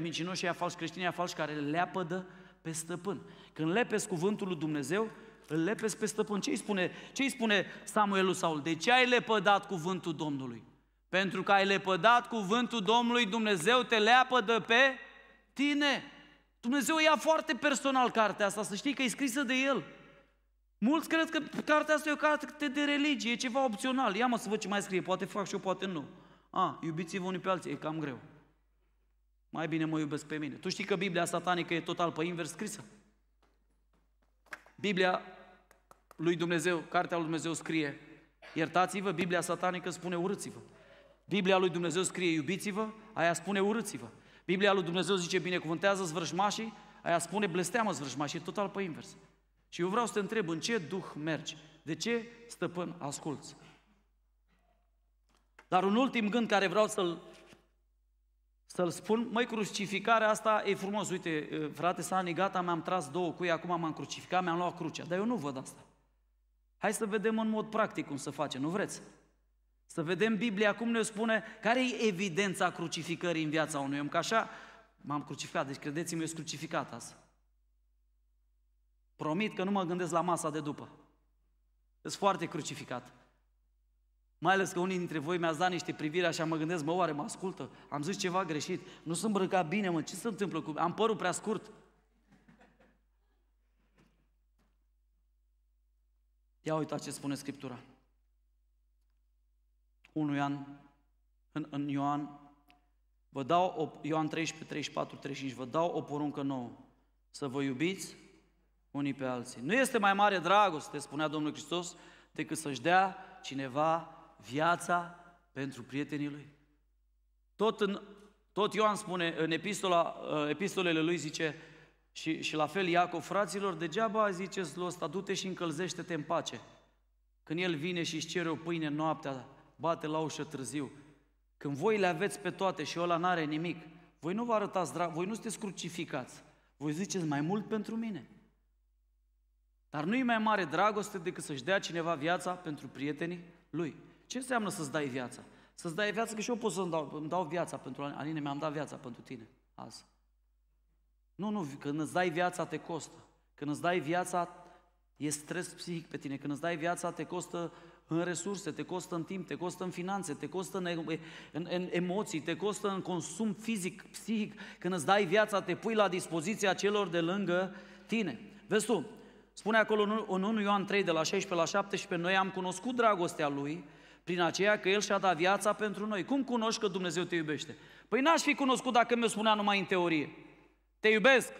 mincinoșii aia falși, creștinii aia falși care leapădă pe stăpân. Când lepezi cuvântul lui Dumnezeu, îl lepezi pe stăpân. Ce îi spune, ce îi spune Samuel lui Saul? De ce ai lepădat cuvântul Domnului? Pentru că ai lepădat cuvântul Domnului, Dumnezeu te leapădă pe tine. Dumnezeu ia foarte personal cartea asta, să știi că e scrisă de El. Mulți cred că cartea asta e o carte de religie, e ceva opțional. Ia mă să văd ce mai scrie, poate fac și eu, poate nu. A, iubiți-vă unii pe alții, e cam greu. Mai bine mă iubesc pe mine. Tu știi că Biblia satanică e total pe invers scrisă? Biblia lui Dumnezeu, cartea lui Dumnezeu scrie, iertați-vă, Biblia satanică spune urâți-vă. Biblia lui Dumnezeu scrie iubiți-vă, aia spune urâți-vă. Biblia lui Dumnezeu zice binecuvântează zvârșmașii, aia spune blesteamă zvârșmașii, e total pe invers. Și eu vreau să te întreb, în ce duh mergi? De ce stăpân asculți? Dar un ultim gând care vreau să-l Să-l spun, măi, crucificarea asta e frumos, uite, frate Sani, gata, mi-am tras două cui, acum m-am crucificat, mi-am luat crucea, dar eu nu văd asta. Hai să vedem în mod practic cum să face, nu vreți? Să vedem Biblia cum ne spune care e evidența crucificării în viața unui om, că așa m-am crucificat, deci credeți-mă, eu sunt crucificat azi. Promit că nu mă gândesc la masa de după. Sunt foarte crucificat. Mai ales că unii dintre voi mi-ați dat niște priviri așa, mă gândesc, mă, oare mă ascultă? Am zis ceva greșit, nu sunt îmbrăcat bine, mă, ce se întâmplă cu... Am părul prea scurt. Ia uitați ce spune Scriptura. 1 Ioan, în, în Ioan, vă dau, o, Ioan 13, 34, 35, vă dau o poruncă nouă, să vă iubiți unii pe alții. Nu este mai mare dragoste, spunea Domnul Hristos, decât să-și dea cineva viața pentru prietenii lui. Tot, în, tot Ioan spune, în epistola, uh, epistolele lui zice, și, și la fel Iacov, fraților, degeaba ziceți lui ăsta, du-te și încălzește-te în pace. Când el vine și își cere o pâine noaptea, bate la ușă târziu. Când voi le aveți pe toate și ăla n-are nimic, voi nu vă arătați drag, voi nu sunteți crucificați. Voi ziceți mai mult pentru mine. Dar nu e mai mare dragoste decât să-și dea cineva viața pentru prietenii lui. Ce înseamnă să-ți dai viața? Să-ți dai viața, că și eu pot să-mi dau, îmi dau viața pentru Aline, mi-am dat viața pentru tine azi. Nu, nu, când îți dai viața te costă. Când îți dai viața e stres psihic pe tine. Când îți dai viața te costă în resurse, te costă în timp, te costă în finanțe, te costă în, în, în emoții, te costă în consum fizic, psihic. Când îți dai viața, te pui la dispoziția celor de lângă tine. Vezi tu, spune acolo în 1 Ioan 3, de la 16 la 17, noi am cunoscut dragostea Lui prin aceea că El și-a dat viața pentru noi. Cum cunoști că Dumnezeu te iubește? Păi n-aș fi cunoscut dacă mi-o spunea numai în teorie. Te iubesc.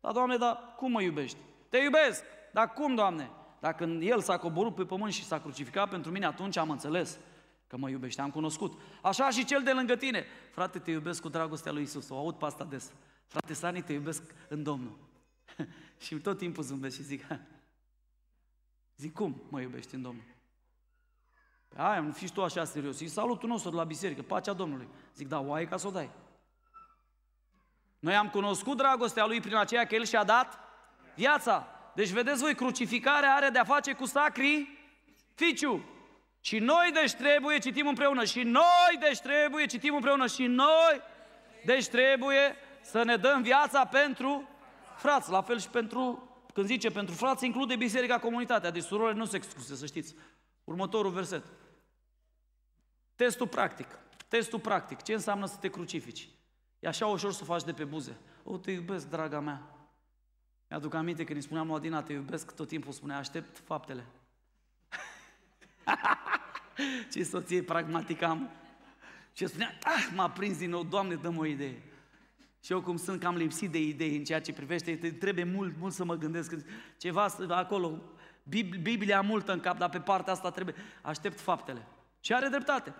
Da, Doamne, dar cum mă iubești? Te iubesc. Dar cum, Doamne? Dacă El s-a coborât pe pământ și s-a crucificat pentru mine, atunci am înțeles că mă iubește, am cunoscut. Așa și cel de lângă tine. Frate, te iubesc cu dragostea lui Isus. O aud pe asta des. Frate Sani, te iubesc în Domnul. [LAUGHS] și tot timpul zâmbesc și zic, [LAUGHS] zic, cum mă iubești în Domnul? Aia, nu fiți tu așa serios. E salutul nostru de la biserică, pacea Domnului. Zic, da, oaie ca să o dai. Noi am cunoscut dragostea Lui prin aceea că El și-a dat viața. Deci, vedeți voi, crucificarea are de-a face cu sacrificiu. Și noi, deci, trebuie, citim împreună. Și noi, deci, trebuie, citim împreună. Și noi, deci, trebuie să ne dăm viața pentru frați. La fel și pentru, când zice pentru frați, include biserica, comunitatea. Deci, surorile nu se excluse, să știți. Următorul verset. Testul practic. Testul practic. Ce înseamnă să te crucifici? E așa ușor să faci de pe buze. O, te iubesc, draga mea. Mi-aduc aminte când îi spuneam lui Adina, te iubesc, tot timpul spunea, aștept faptele. [LAUGHS] Ce soție pragmatică am. Și spunea, ah, m-a prins din nou, Doamne, dă o idee. Și eu cum sunt cam lipsit de idei în ceea ce privește, trebuie mult, mult să mă gândesc ceva acolo, Biblia multă în cap, dar pe partea asta trebuie, aștept faptele. Și are dreptate.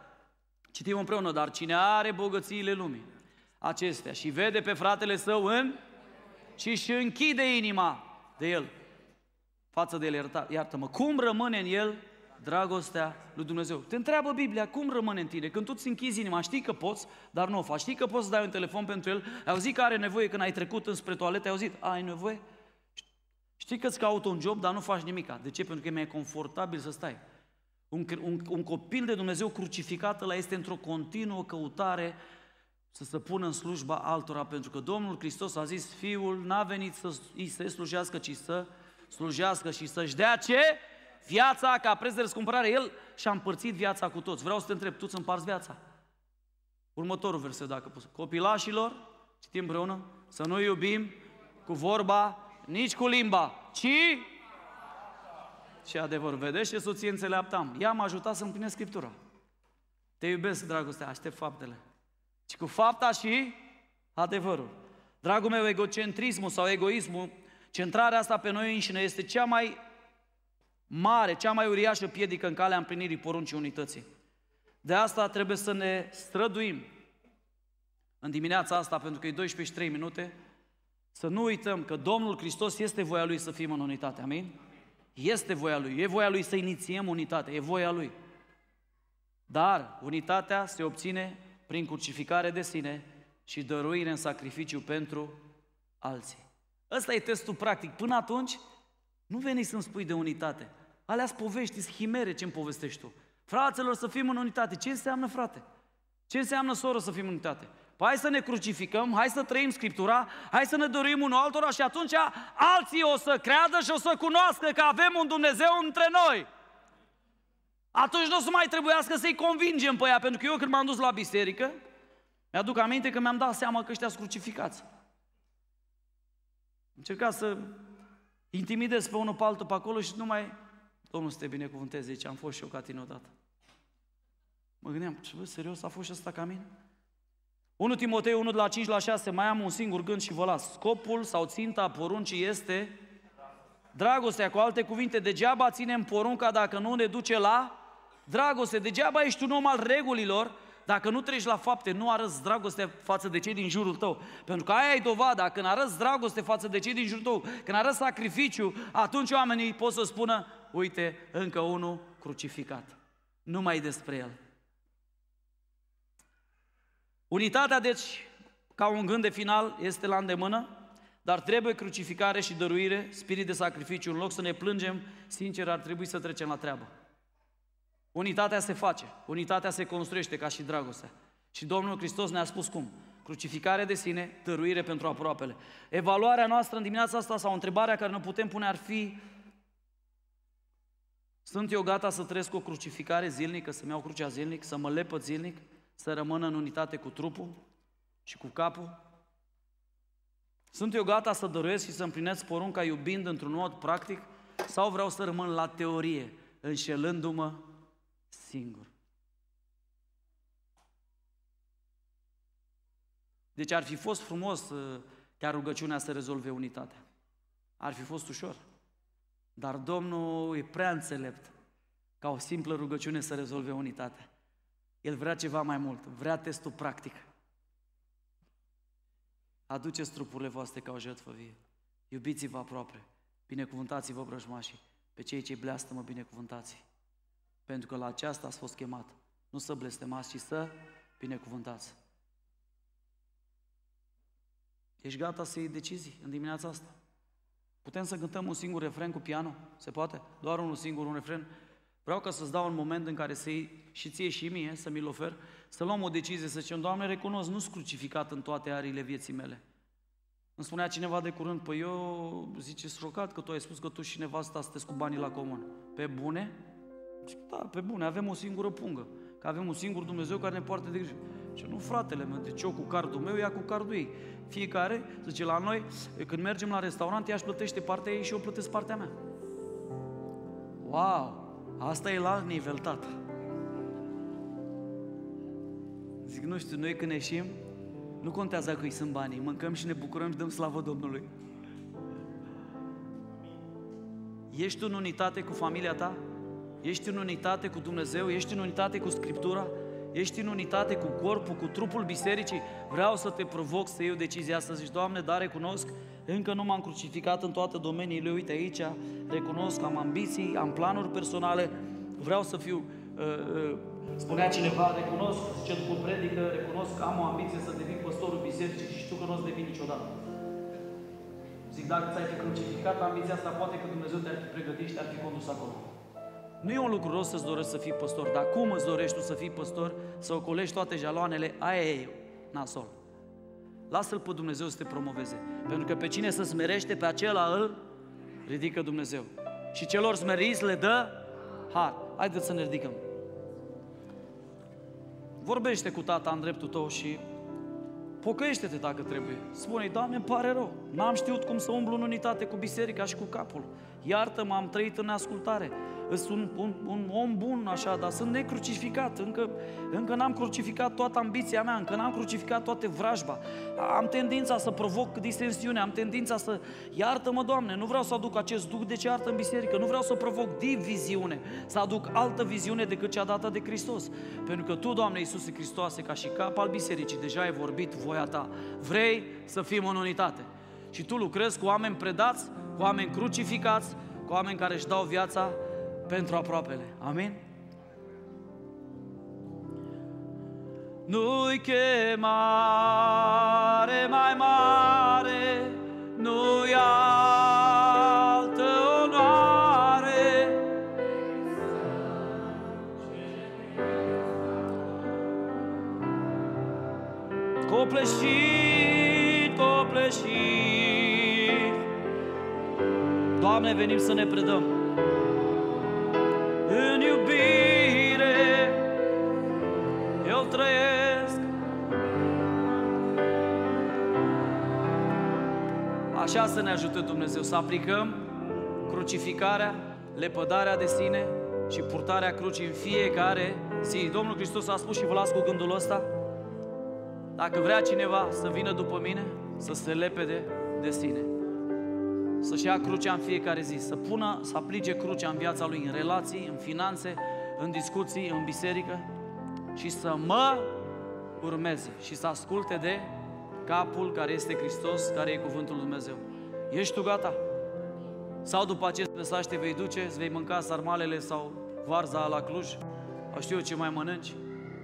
Citim împreună, dar cine are bogățiile lumii acestea și vede pe fratele său în și își închide inima de el față de el, iartă-mă, cum rămâne în el dragostea lui Dumnezeu? Te întreabă Biblia, cum rămâne în tine? Când tu îți închizi inima, știi că poți, dar nu o faci. Știi că poți să dai un telefon pentru el, ai auzit că are nevoie când ai trecut înspre toaletă, ai auzit, ai nevoie? Știi că îți caută un job, dar nu faci nimica. De ce? Pentru că e mai confortabil să stai. Un, un, un copil de Dumnezeu crucificat la este într-o continuă căutare să se pună în slujba altora, pentru că Domnul Hristos a zis, Fiul n-a venit să îi se slujească, ci să slujească și să-și dea ce? Viața ca preț de răscumpărare. El și-a împărțit viața cu toți. Vreau să te întreb, tu îți împarți viața? Următorul verset, dacă pus. Copilașilor, citim împreună, să nu iubim cu vorba, nici cu limba, ci și adevărul. Vedeți ce soție înțeleaptam? Ea m-a ajutat să împlinesc Scriptura. Te iubesc, dragoste, aștept faptele. Și cu fapta și adevărul. Dragul meu, egocentrismul sau egoismul, centrarea asta pe noi înșine este cea mai mare, cea mai uriașă piedică în calea împlinirii poruncii unității. De asta trebuie să ne străduim în dimineața asta, pentru că e 12 și 3 minute, să nu uităm că Domnul Hristos este voia Lui să fim în unitate, amin? Este voia Lui, e voia Lui să inițiem unitate, e voia Lui. Dar unitatea se obține prin crucificare de sine și dăruire în sacrificiu pentru alții. Ăsta e testul practic. Până atunci, nu veni să-mi spui de unitate. Alea povești, schimere ce-mi povestești tu. Fraților, să fim în unitate. Ce înseamnă, frate? Ce înseamnă, soră, să fim în unitate? Păi hai să ne crucificăm, hai să trăim Scriptura, hai să ne dorim unul altora și atunci alții o să creadă și o să cunoască că avem un Dumnezeu între noi. Atunci nu o să mai trebuiască să-i convingem pe ea, pentru că eu când m-am dus la biserică, mi-aduc aminte că mi-am dat seama că ăștia sunt crucificați. Încerca să intimidez pe unul pe altul pe acolo și numai Domnul să te binecuvânteze, zice, am fost și eu ca tine odată. Mă gândeam, ce bă, serios, a fost și ăsta ca mine? 1 Timotei 1 de la 5 la 6, mai am un singur gând și vă las. Scopul sau ținta poruncii este dragostea. Cu alte cuvinte, degeaba ținem porunca dacă nu ne duce la dragoste. Degeaba ești un om al regulilor dacă nu treci la fapte, nu arăți dragoste față de cei din jurul tău. Pentru că aia e dovada, când arăți dragoste față de cei din jurul tău, când arăți sacrificiu, atunci oamenii pot să spună, uite, încă unul crucificat. Nu mai despre el. Unitatea, deci, ca un gând de final, este la îndemână, dar trebuie crucificare și dăruire, spirit de sacrificiu. În loc să ne plângem, sincer, ar trebui să trecem la treabă. Unitatea se face, unitatea se construiește ca și dragostea. Și Domnul Hristos ne-a spus cum? Crucificare de sine, dăruire pentru aproapele. Evaluarea noastră în dimineața asta sau întrebarea care ne putem pune ar fi sunt eu gata să trăiesc o crucificare zilnică, să-mi iau crucea zilnic, să mă lepăt zilnic, să rămân în unitate cu trupul și cu capul? Sunt eu gata să dăruiesc și să împlinesc porunca iubind într-un mod practic? Sau vreau să rămân la teorie, înșelându-mă singur. Deci ar fi fost frumos uh, ca rugăciunea să rezolve unitatea. Ar fi fost ușor. Dar Domnul e prea înțelept ca o simplă rugăciune să rezolve unitatea. El vrea ceva mai mult, vrea testul practic. Aduceți trupurile voastre ca o jertfă vie. Iubiți-vă aproape, binecuvântați-vă brăjmașii, pe cei ce bleastă-mă binecuvântați. Pentru că la aceasta ați fost chemat. Nu să blestemați, ci să binecuvântați. Ești gata să iei decizii în dimineața asta? Putem să cântăm un singur refren cu piano? Se poate? Doar unul singur, un refren? Vreau ca să-ți dau un moment în care să iei și ție și mie, să mi-l ofer, să luăm o decizie, să zicem, Doamne, recunosc, nu sunt crucificat în toate arile vieții mele. Îmi spunea cineva de curând, păi eu, zice, șocat că tu ai spus că tu și nevasta sunteți cu banii la comun. Pe bune? Zic, da, pe bune, avem o singură pungă. Că avem un singur Dumnezeu care ne poartă de grijă. Și nu, fratele meu, deci eu cu cardul meu, ea cu cardul ei. Fiecare, zice, la noi, când mergem la restaurant, ea își plătește partea ei și eu plătesc partea mea. Wow! Asta e la alt nivel, tată. Zic, nu știu, noi când ieșim, nu contează că îi sunt banii, mâncăm și ne bucurăm și dăm slavă Domnului. Ești în unitate cu familia ta? Ești în unitate cu Dumnezeu? Ești în unitate cu Scriptura? Ești în unitate cu corpul, cu trupul bisericii? Vreau să te provoc să iei o decizie asta. Zici, Doamne, dar recunosc, încă nu m-am crucificat în toate domeniile. Uite aici, recunosc, am ambiții, am planuri personale. Vreau să fiu, uh, uh, spunea cineva, recunosc, ce după predică, recunosc că am o ambiție să devin păstorul bisericii și știu că nu o să devin niciodată. Zic, dacă ți-ai fi crucificat ambiția asta, poate că Dumnezeu te-ar fi pregătit și te-ar fi condus acolo. Nu e un lucru rost să-ți dorești să fii păstor, dar cum îți dorești tu să fii păstor, să ocolești toate jaloanele, aia e nasol. Lasă-L pe Dumnezeu să te promoveze. Pentru că pe cine să smerește, pe acela îl ridică Dumnezeu. Și celor smeriți le dă har. Haideți să ne ridicăm. Vorbește cu tata în dreptul tău și pocăiește-te dacă trebuie. Spune-i, Doamne, îmi pare rău. N-am știut cum să umblu în unitate cu biserica și cu capul. Iartă-mă, am trăit în ascultare sunt un, un, un om bun așa, dar sunt necrucificat, încă, încă n-am crucificat toată ambiția mea, încă n-am crucificat toate vrajba. Am tendința să provoc disensiune, am tendința să, iartă-mă Doamne, nu vreau să aduc acest duc de ceartă în biserică, nu vreau să provoc diviziune, să aduc altă viziune decât cea dată de Hristos. Pentru că Tu, Doamne Iisuse Hristoase, ca și cap al bisericii, deja ai vorbit voia Ta. Vrei să fim în unitate. Și Tu lucrezi cu oameni predați, cu oameni crucificați, cu oameni care își dau viața pentru aproapele. Amin? Nu-i chemare mai mare, nu-i altă onoare. Copleșit, copleșit, Doamne, venim să ne predăm în iubire. Eu trăiesc Așa să ne ajute Dumnezeu să aplicăm crucificarea, lepădarea de sine și purtarea crucii în fiecare zi. Domnul Hristos a spus și vă las cu gândul ăsta, dacă vrea cineva să vină după mine, să se lepede de sine. Să-și ia crucea în fiecare zi, să pună, să aplice crucea în viața lui, în relații, în finanțe, în discuții, în biserică și să mă urmeze și să asculte de capul care este Hristos, care e cuvântul lui Dumnezeu. Ești tu gata? Sau după acest mesaj te vei duce, îți vei mânca sarmalele sau varza la Cluj, sau știu eu ce mai mănânci,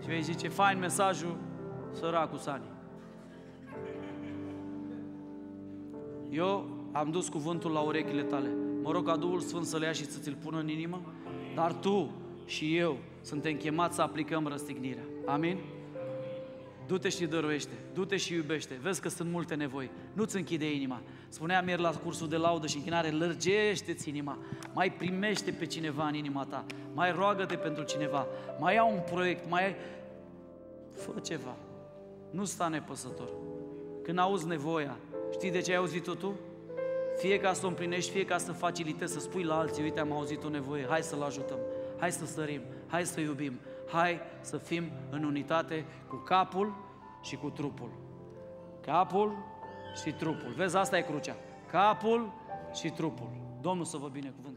și vei zice, fain mesajul, săracul Sani. Eu am dus cuvântul la urechile tale. Mă rog ca Duhul Sfânt să le ia și să ți-l pună în inimă, dar tu și eu suntem chemați să aplicăm răstignirea. Amin? Du-te și dăruiește, du-te și iubește. Vezi că sunt multe nevoi. Nu-ți închide inima. Spuneam ieri la cursul de laudă și închinare, lărgește-ți inima. Mai primește pe cineva în inima ta. Mai roagă-te pentru cineva. Mai ia un proiect, mai ai... Fă ceva. Nu sta nepăsător. Când auzi nevoia, știi de ce ai auzit-o tu? Fie ca să o împlinești, fie ca să facilitezi, să spui la alții, uite, am auzit o nevoie, hai să-l ajutăm, hai să sărim, hai să iubim, hai să fim în unitate cu capul și cu trupul. Capul și trupul. Vezi, asta e crucea. Capul și trupul. Domnul să vă binecuvânt.